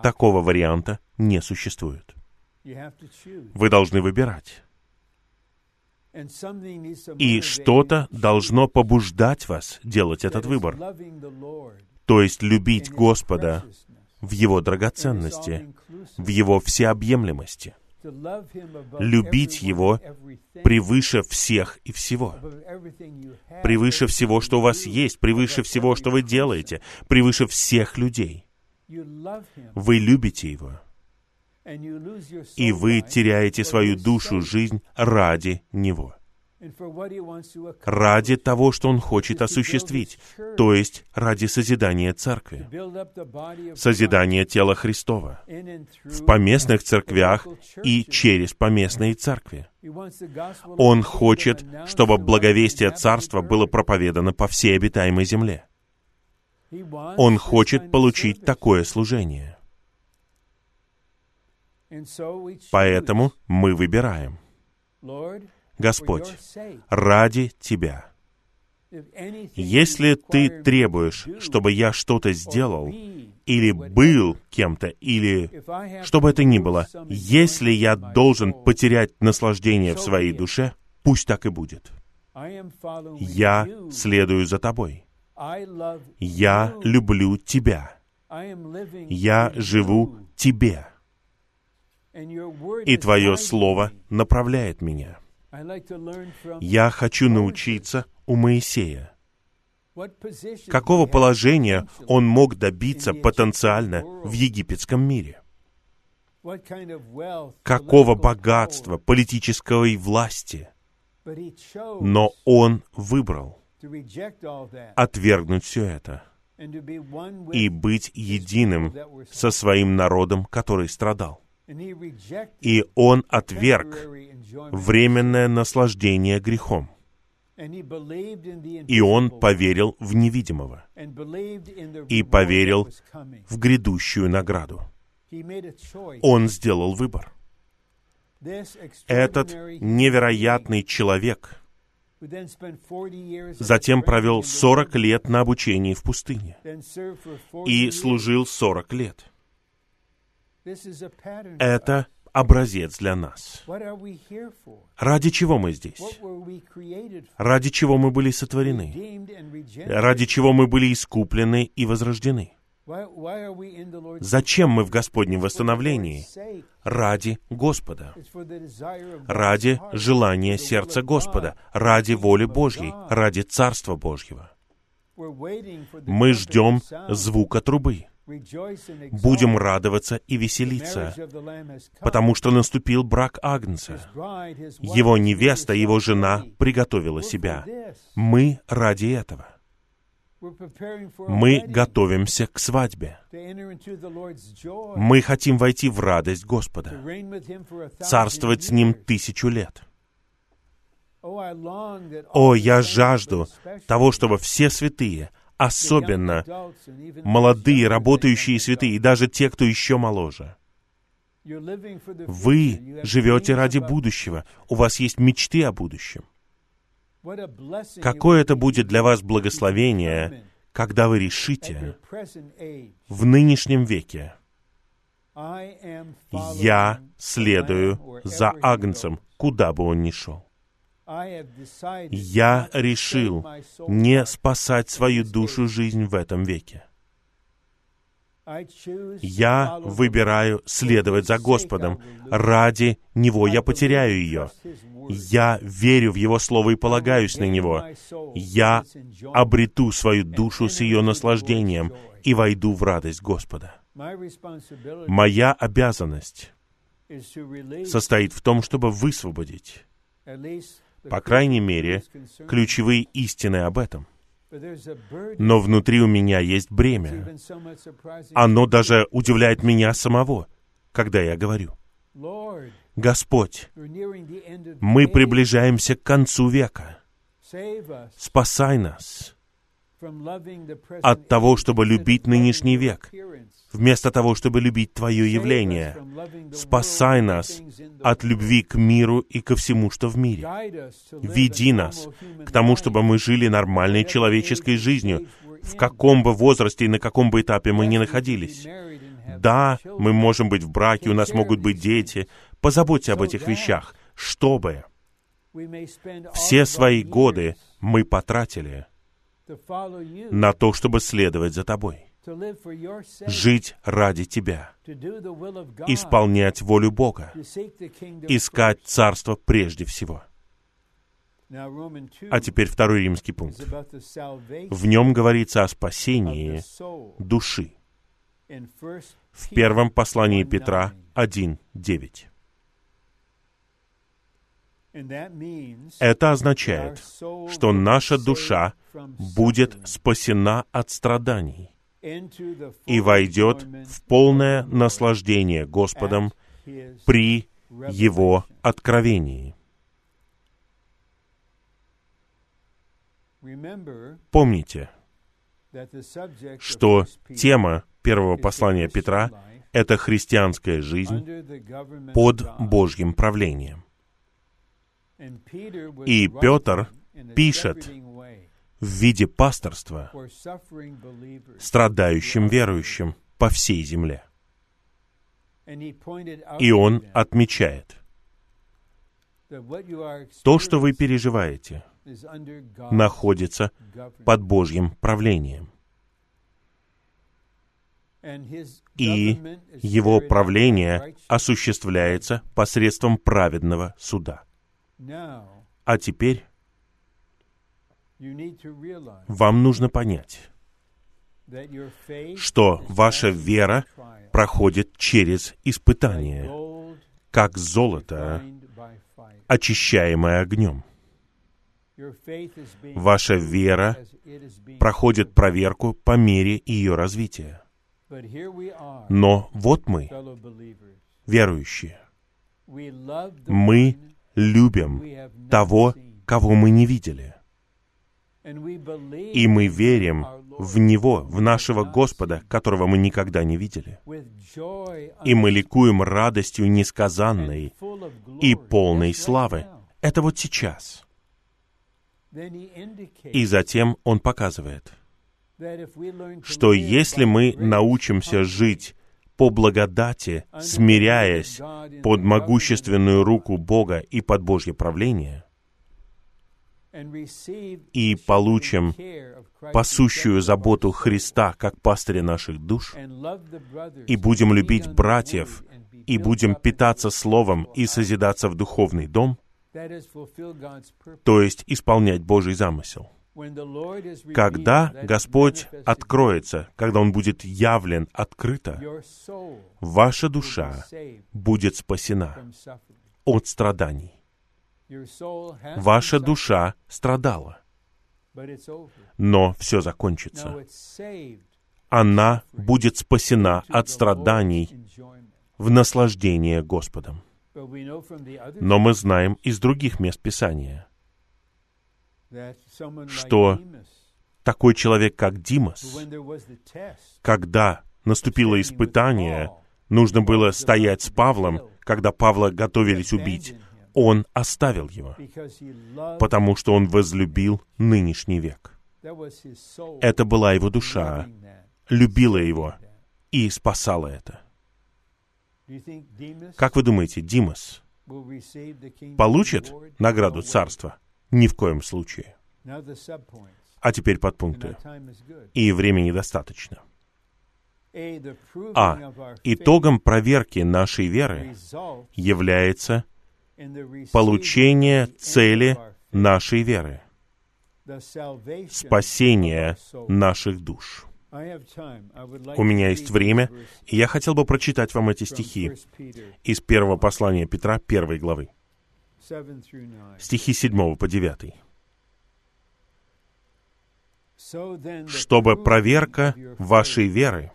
такого варианта не существует. Вы должны выбирать. И что-то должно побуждать вас делать этот выбор. То есть любить Господа в Его драгоценности, в Его всеобъемлемости. Любить Его превыше всех и всего. Превыше всего, что у вас есть, превыше всего, что вы делаете, превыше всех людей. Вы любите Его и вы теряете свою душу, жизнь ради Него. Ради того, что Он хочет осуществить, то есть ради созидания церкви, созидания тела Христова в поместных церквях и через поместные церкви. Он хочет, чтобы благовестие Царства было проповедано по всей обитаемой земле. Он хочет получить такое служение. Поэтому мы выбираем. Господь, ради Тебя. Если ты требуешь, чтобы я что-то сделал, или был кем-то, или что бы это ни было, если я должен потерять наслаждение в своей душе, пусть так и будет. Я следую за тобой. Я люблю тебя. Я живу тебе. И твое слово направляет меня. Я хочу научиться у Моисея. Какого положения он мог добиться потенциально в египетском мире? Какого богатства, политической власти? Но он выбрал отвергнуть все это и быть единым со своим народом, который страдал. И он отверг временное наслаждение грехом. И он поверил в невидимого. И поверил в грядущую награду. Он сделал выбор. Этот невероятный человек затем провел 40 лет на обучении в пустыне и служил 40 лет. Это образец для нас. Ради чего мы здесь? Ради чего мы были сотворены? Ради чего мы были искуплены и возрождены? Зачем мы в Господнем восстановлении? Ради Господа. Ради желания сердца Господа. Ради воли Божьей. Ради Царства Божьего. Мы ждем звука трубы будем радоваться и веселиться, потому что наступил брак Агнца. Его невеста, его жена приготовила себя. Мы ради этого. Мы готовимся к свадьбе. Мы хотим войти в радость Господа, царствовать с Ним тысячу лет. О, я жажду того, чтобы все святые — особенно молодые, работающие святые, и даже те, кто еще моложе. Вы живете ради будущего. У вас есть мечты о будущем. Какое это будет для вас благословение, когда вы решите в нынешнем веке, я следую за Агнцем, куда бы он ни шел. Я решил не спасать свою душу жизнь в этом веке. Я выбираю следовать за Господом. Ради Него я потеряю ее. Я верю в Его Слово и полагаюсь на Него. Я обрету свою душу с ее наслаждением и войду в радость Господа. Моя обязанность состоит в том, чтобы высвободить по крайней мере, ключевые истины об этом. Но внутри у меня есть бремя. Оно даже удивляет меня самого, когда я говорю, «Господь, мы приближаемся к концу века. Спасай нас от того, чтобы любить нынешний век, вместо того, чтобы любить Твое явление. Спасай нас от любви к миру и ко всему, что в мире. Веди нас к тому, чтобы мы жили нормальной человеческой жизнью, в каком бы возрасте и на каком бы этапе мы ни находились. Да, мы можем быть в браке, у нас могут быть дети. Позаботься об этих вещах, чтобы все свои годы мы потратили на то, чтобы следовать за тобой жить ради Тебя, исполнять волю Бога, искать Царство прежде всего. А теперь второй римский пункт. В нем говорится о спасении души. В первом послании Петра 1.9. Это означает, что наша душа будет спасена от страданий и войдет в полное наслаждение Господом при Его откровении. Помните, что тема первого послания Петра — это христианская жизнь под Божьим правлением. И Петр пишет в виде пасторства страдающим верующим по всей земле. И он отмечает, то, что вы переживаете, находится под Божьим правлением. И его правление осуществляется посредством праведного суда. А теперь вам нужно понять, что ваша вера проходит через испытание, как золото, очищаемое огнем. Ваша вера проходит проверку по мере ее развития. Но вот мы, верующие. Мы любим того, кого мы не видели. И мы верим в Него, в нашего Господа, которого мы никогда не видели. И мы ликуем радостью несказанной и полной славы. Это вот сейчас. И затем Он показывает, что если мы научимся жить по благодати, смиряясь под могущественную руку Бога и под Божье правление, и получим пасущую заботу Христа как пастыря наших душ, и будем любить братьев, и будем питаться Словом и созидаться в духовный дом, то есть исполнять Божий замысел. Когда Господь откроется, когда Он будет явлен открыто, ваша душа будет спасена от страданий. Ваша душа страдала, но все закончится. Она будет спасена от страданий в наслаждение Господом. Но мы знаем из других мест Писания, что такой человек, как Димас, когда наступило испытание, нужно было стоять с Павлом, когда Павла готовились убить, он оставил его, потому что он возлюбил нынешний век. Это была его душа, любила его и спасала это. Как вы думаете, Димас получит награду царства? Ни в коем случае. А теперь подпункты. И времени достаточно. А. Итогом проверки нашей веры является получение цели нашей веры, спасение наших душ. У меня есть время, и я хотел бы прочитать вам эти стихи из первого послания Петра, первой главы. Стихи 7 по 9. «Чтобы проверка вашей веры,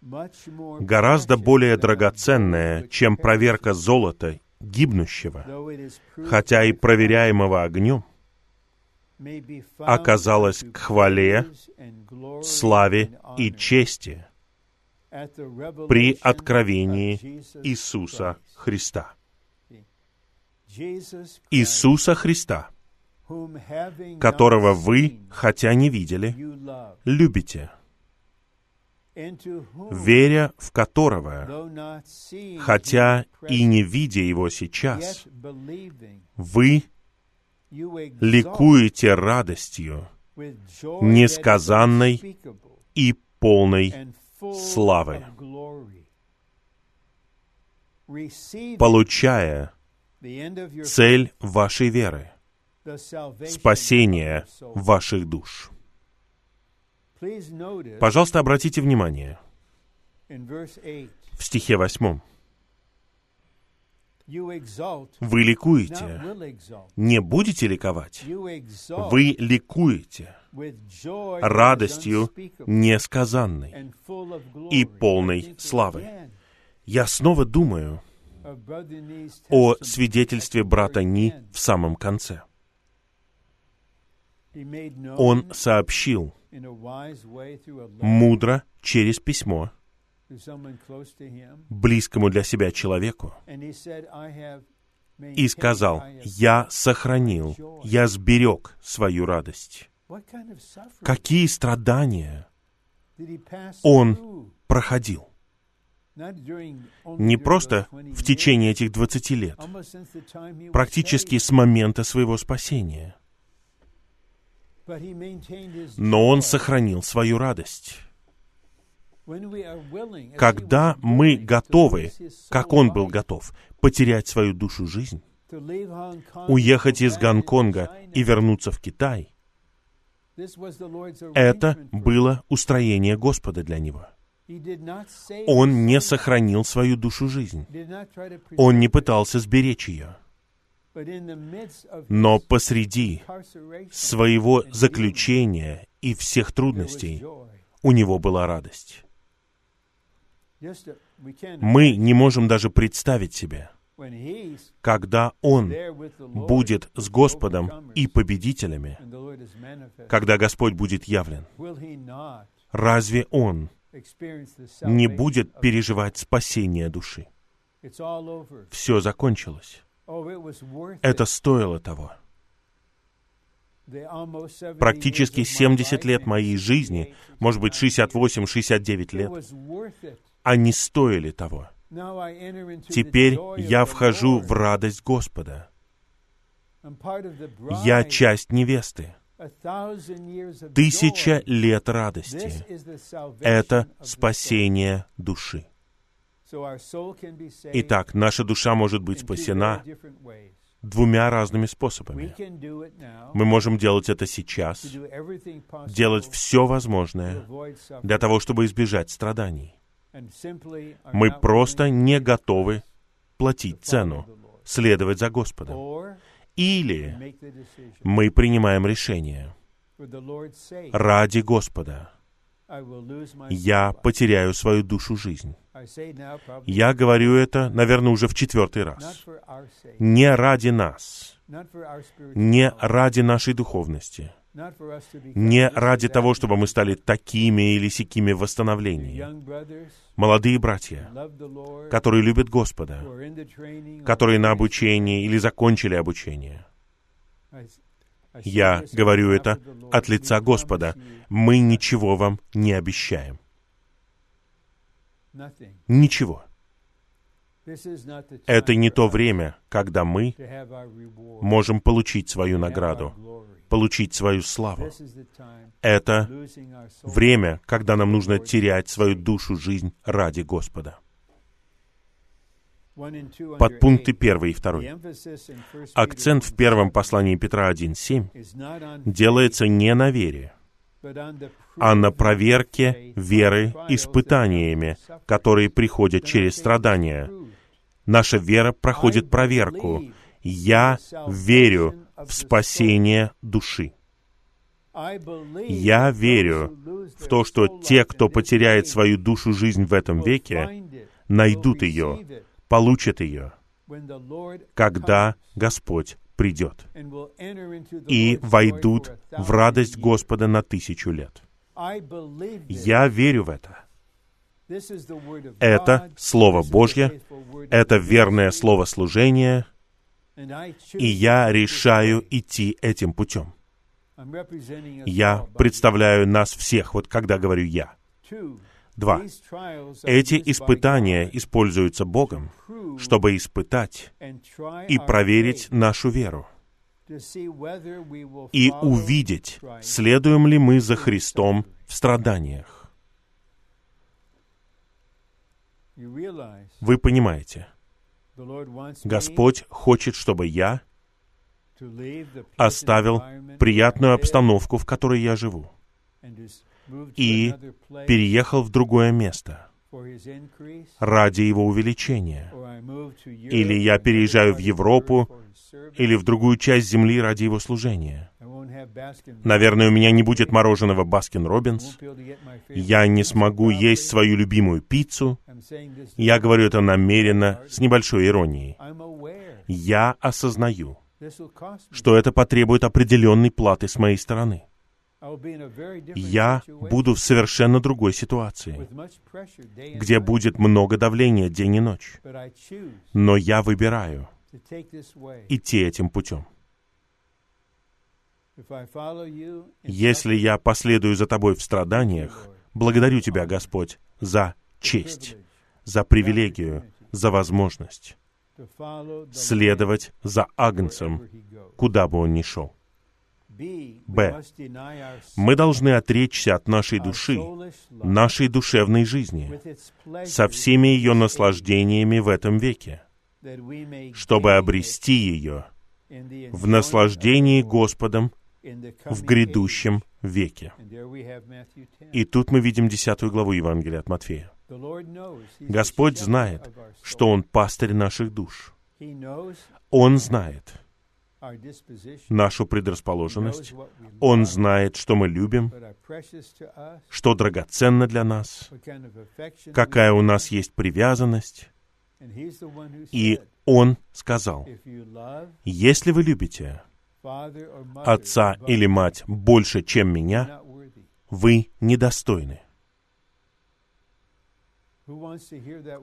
гораздо более драгоценная, чем проверка золота, гибнущего, хотя и проверяемого огнем, оказалась к хвале, славе и чести при откровении Иисуса Христа. Иисуса Христа, которого вы, хотя не видели, любите, веря в которого, хотя и не видя его сейчас, вы ликуете радостью, несказанной и полной славы, получая цель вашей веры, спасение ваших душ. Пожалуйста, обратите внимание в стихе восьмом. Вы ликуете. Не будете ликовать. Вы ликуете радостью несказанной и полной славы. Я снова думаю о свидетельстве брата Ни в самом конце. Он сообщил мудро через письмо близкому для себя человеку и сказал, «Я сохранил, я сберег свою радость». Какие страдания он проходил? Не просто в течение этих 20 лет, практически с момента своего спасения. Но он сохранил свою радость. Когда мы готовы, как он был готов, потерять свою душу жизнь, уехать из Гонконга и вернуться в Китай, это было устроение Господа для него. Он не сохранил свою душу жизнь. Он не пытался сберечь ее. Но посреди своего заключения и всех трудностей у него была радость. Мы не можем даже представить себе, когда Он будет с Господом и победителями, когда Господь будет явлен, разве Он не будет переживать спасение души? Все закончилось. Это стоило того. Практически 70 лет моей жизни, может быть, 68-69 лет, они стоили того. Теперь я вхожу в радость Господа. Я часть невесты. Тысяча лет радости. Это спасение души. Итак, наша душа может быть спасена двумя разными способами. Мы можем делать это сейчас, делать все возможное для того, чтобы избежать страданий. Мы просто не готовы платить цену, следовать за Господом. Или мы принимаем решение ради Господа. Я потеряю свою душу жизнь. Я говорю это, наверное, уже в четвертый раз. Не ради нас, не ради нашей духовности, не ради того, чтобы мы стали такими или сякими в восстановлении. Молодые братья, которые любят Господа, которые на обучении или закончили обучение. Я говорю это от лица Господа. Мы ничего вам не обещаем. Ничего. Это не то время, когда мы можем получить свою награду, получить свою славу. Это время, когда нам нужно терять свою душу, жизнь ради Господа. Под пункты 1 и 2. Акцент в первом послании Петра 1.7 делается не на вере, а на проверке веры испытаниями, которые приходят через страдания. Наша вера проходит проверку. Я верю в спасение души. Я верю в то, что те, кто потеряет свою душу жизнь в этом веке, найдут ее, получат ее, когда Господь придет, и войдут в радость Господа на тысячу лет. Я верю в это. Это Слово Божье, это верное слово служения, и я решаю идти этим путем. Я представляю нас всех, вот когда говорю «я». Два. Эти испытания используются Богом, чтобы испытать и проверить нашу веру и увидеть, следуем ли мы за Христом в страданиях. Вы понимаете, Господь хочет, чтобы я оставил приятную обстановку, в которой я живу, и переехал в другое место ради его увеличения. Или я переезжаю в Европу или в другую часть земли ради его служения. Наверное, у меня не будет мороженого Baskin Robbins. Я не смогу есть свою любимую пиццу. Я говорю это намеренно, с небольшой иронией. Я осознаю, что это потребует определенной платы с моей стороны. Я буду в совершенно другой ситуации, где будет много давления день и ночь. Но я выбираю идти этим путем. Если я последую за Тобой в страданиях, благодарю Тебя, Господь, за честь, за привилегию, за возможность следовать за Агнцем, куда бы он ни шел. Б. Мы должны отречься от нашей души, нашей душевной жизни, со всеми ее наслаждениями в этом веке, чтобы обрести ее в наслаждении Господом в грядущем веке. И тут мы видим десятую главу Евангелия от Матфея. Господь знает, что Он пастырь наших душ. Он знает нашу предрасположенность. Он знает, что мы любим, что драгоценно для нас, какая у нас есть привязанность. И Он сказал, если вы любите отца или мать больше, чем меня, вы недостойны.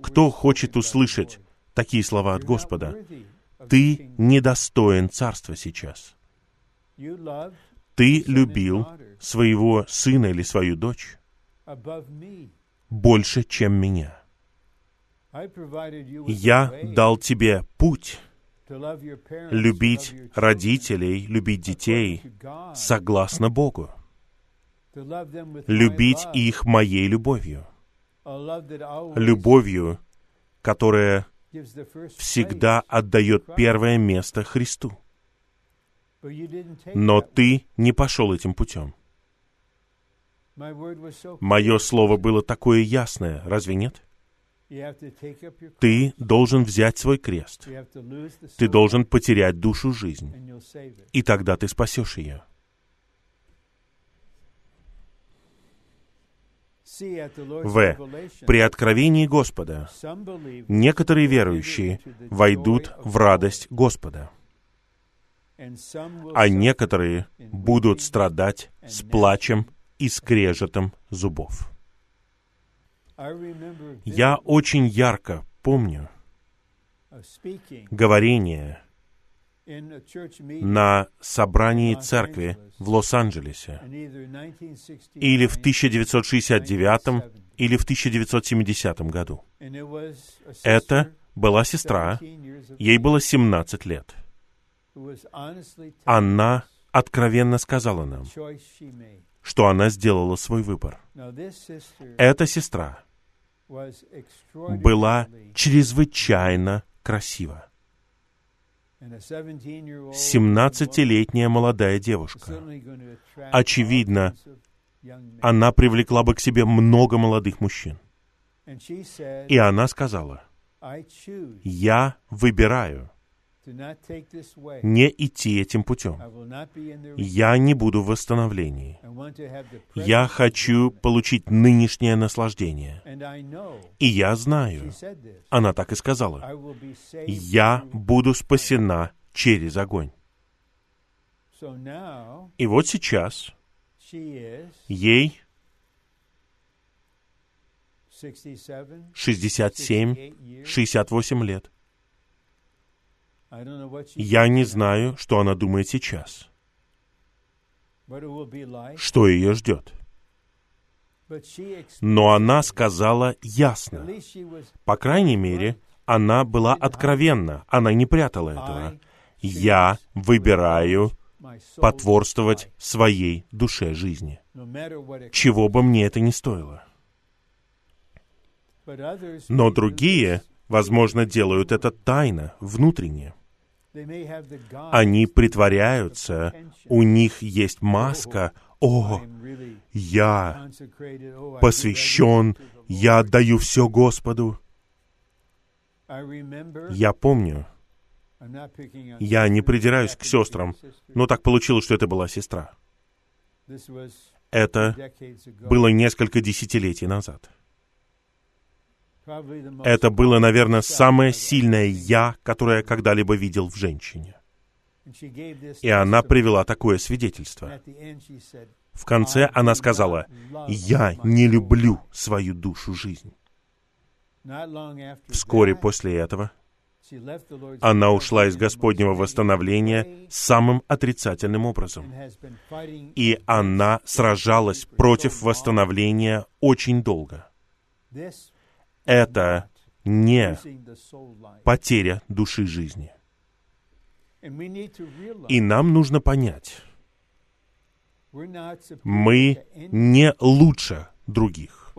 Кто хочет услышать такие слова от Господа? Ты недостоин царства сейчас. Ты любил своего сына или свою дочь больше, чем меня. Я дал тебе путь любить родителей, любить детей согласно Богу, любить их моей любовью, любовью, которая всегда отдает первое место Христу. Но ты не пошел этим путем. Мое слово было такое ясное, разве нет? Ты должен взять свой крест. Ты должен потерять душу жизнь. И тогда ты спасешь ее. В. При откровении Господа некоторые верующие войдут в радость Господа, а некоторые будут страдать с плачем и скрежетом зубов. Я очень ярко помню говорение на собрании церкви в Лос-Анджелесе или в 1969 или в 1970 году. Это была сестра, ей было 17 лет. Она откровенно сказала нам, что она сделала свой выбор. Эта сестра была чрезвычайно красива. 17-летняя молодая девушка. Очевидно, она привлекла бы к себе много молодых мужчин. И она сказала, «Я выбираю не идти этим путем. Я не буду в восстановлении. Я хочу получить нынешнее наслаждение. И я знаю, она так и сказала, я буду спасена через огонь. И вот сейчас ей 67-68 лет. Я не знаю, что она думает сейчас. Что ее ждет. Но она сказала ясно. По крайней мере, она была откровенна, она не прятала этого. Я выбираю потворствовать своей душе жизни, чего бы мне это ни стоило. Но другие, возможно, делают это тайно, внутренне. Они притворяются, у них есть маска. О, я посвящен, я отдаю все Господу. Я помню, я не придираюсь к сестрам, но так получилось, что это была сестра. Это было несколько десятилетий назад. Это было, наверное, самое сильное «я», которое я когда-либо видел в женщине. И она привела такое свидетельство. В конце она сказала, «Я не люблю свою душу жизнь». Вскоре после этого Она ушла из Господнего восстановления самым отрицательным образом. И она сражалась против восстановления очень долго. Это не потеря души жизни. И нам нужно понять, мы не лучше других.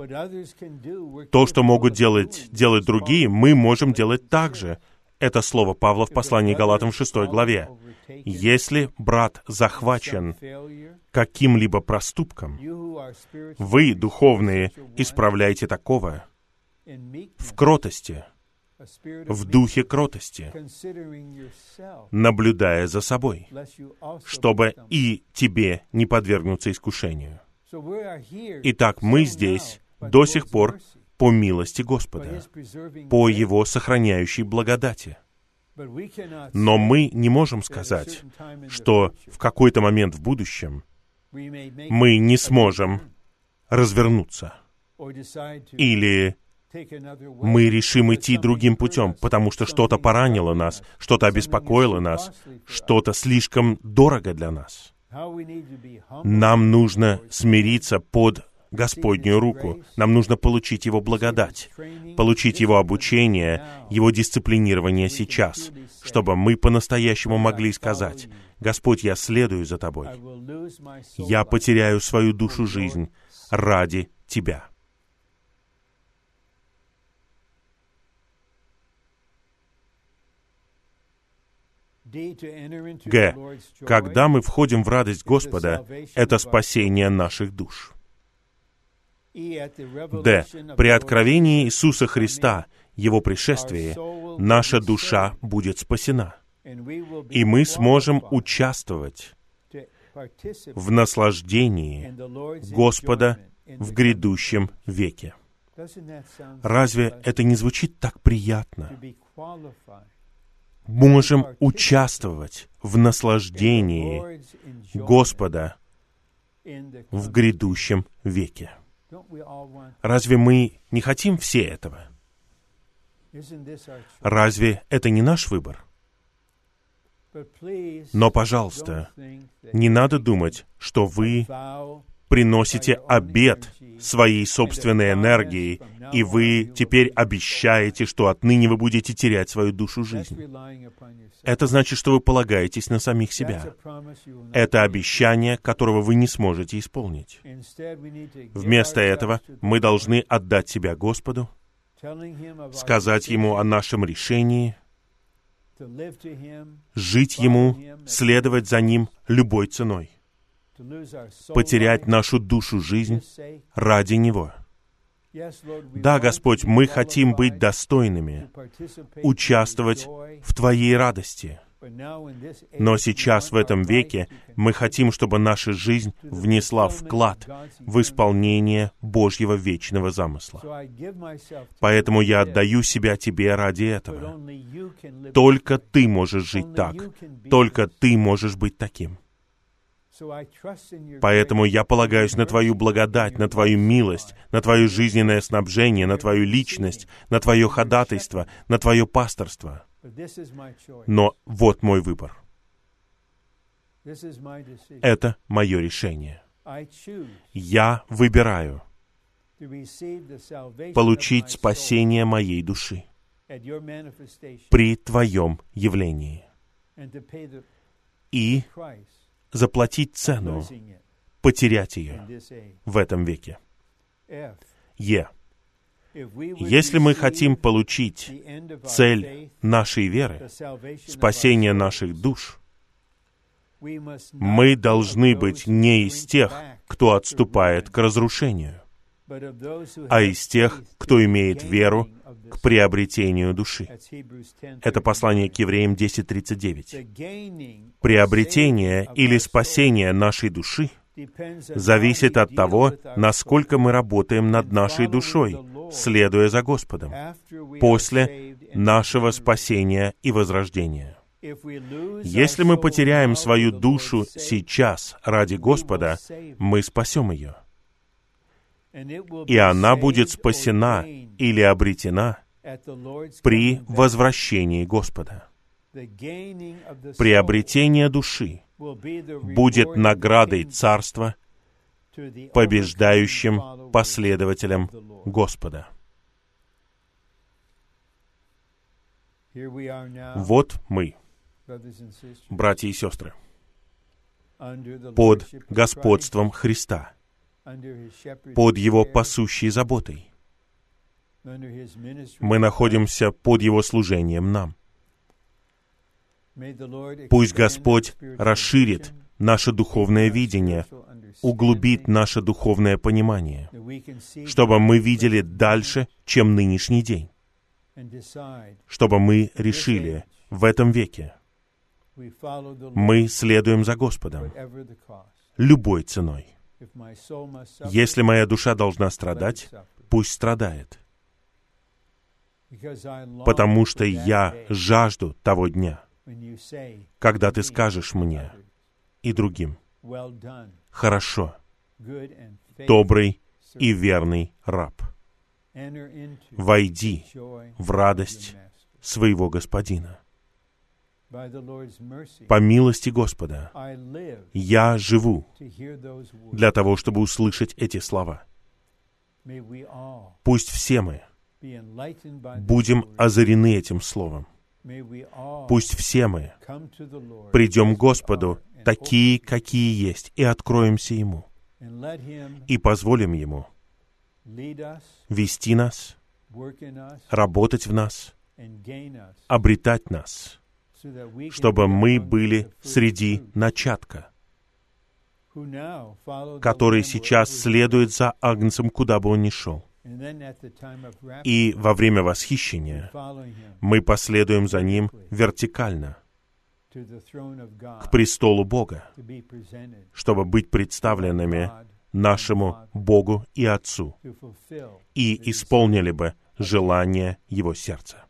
То, что могут делать, делать другие, мы можем делать так же. Это слово Павла в послании Галатам в 6 главе. Если брат захвачен каким-либо проступком, вы, духовные, исправляете такого в кротости, в духе кротости, наблюдая за собой, чтобы и тебе не подвергнуться искушению. Итак, мы здесь до сих пор по милости Господа, по Его сохраняющей благодати. Но мы не можем сказать, что в какой-то момент в будущем мы не сможем развернуться или мы решим идти другим путем, потому что что-то поранило нас, что-то обеспокоило нас, что-то слишком дорого для нас. Нам нужно смириться под Господнюю руку. Нам нужно получить Его благодать, получить Его обучение, Его дисциплинирование сейчас, чтобы мы по-настоящему могли сказать, «Господь, я следую за Тобой. Я потеряю свою душу жизнь ради Тебя». Г. Когда мы входим в радость Господа, это спасение наших душ. Д. При откровении Иисуса Христа, Его пришествии, наша душа будет спасена, и мы сможем участвовать в наслаждении Господа в грядущем веке. Разве это не звучит так приятно? Можем участвовать в наслаждении Господа в грядущем веке. Разве мы не хотим все этого? Разве это не наш выбор? Но, пожалуйста, не надо думать, что вы приносите обед своей собственной энергией, и вы теперь обещаете, что отныне вы будете терять свою душу жизни. Это значит, что вы полагаетесь на самих себя. Это обещание, которого вы не сможете исполнить. Вместо этого мы должны отдать себя Господу, сказать Ему о нашем решении, жить Ему, следовать за Ним любой ценой потерять нашу душу жизнь ради Него. Да, Господь, мы хотим быть достойными, участвовать в Твоей радости. Но сейчас, в этом веке, мы хотим, чтобы наша жизнь внесла вклад в исполнение Божьего вечного замысла. Поэтому я отдаю себя Тебе ради этого. Только Ты можешь жить так. Только Ты можешь быть таким. Поэтому я полагаюсь на Твою благодать, на Твою милость, на Твое жизненное снабжение, на Твою личность, на Твое ходатайство, на Твое пасторство. Но вот мой выбор. Это мое решение. Я выбираю получить спасение моей души при Твоем явлении и заплатить цену, потерять ее в этом веке. Е. Если мы хотим получить цель нашей веры, спасение наших душ, мы должны быть не из тех, кто отступает к разрушению, а из тех, кто имеет веру к приобретению души. Это послание к евреям 10.39. Приобретение или спасение нашей души зависит от того, насколько мы работаем над нашей душой, следуя за Господом, после нашего спасения и возрождения. Если мы потеряем свою душу сейчас ради Господа, мы спасем ее. И она будет спасена или обретена при возвращении Господа. Приобретение души будет наградой Царства побеждающим последователям Господа. Вот мы, братья и сестры, под господством Христа, под Его пасущей заботой. Мы находимся под Его служением нам. Пусть Господь расширит наше духовное видение, углубит наше духовное понимание, чтобы мы видели дальше, чем нынешний день, чтобы мы решили в этом веке, мы следуем за Господом любой ценой. Если моя душа должна страдать, пусть страдает. Потому что я жажду того дня, когда ты скажешь мне и другим, «Хорошо, добрый и верный раб, войди в радость своего Господина». По милости Господа, я живу для того, чтобы услышать эти слова. Пусть все мы будем озарены этим словом. Пусть все мы придем к Господу такие, какие есть, и откроемся Ему, и позволим Ему вести нас, работать в нас, обретать нас, чтобы мы были среди начатка, который сейчас следует за Агнцем, куда бы он ни шел. И во время восхищения мы последуем за ним вертикально к престолу Бога, чтобы быть представленными нашему Богу и Отцу и исполнили бы желание Его сердца.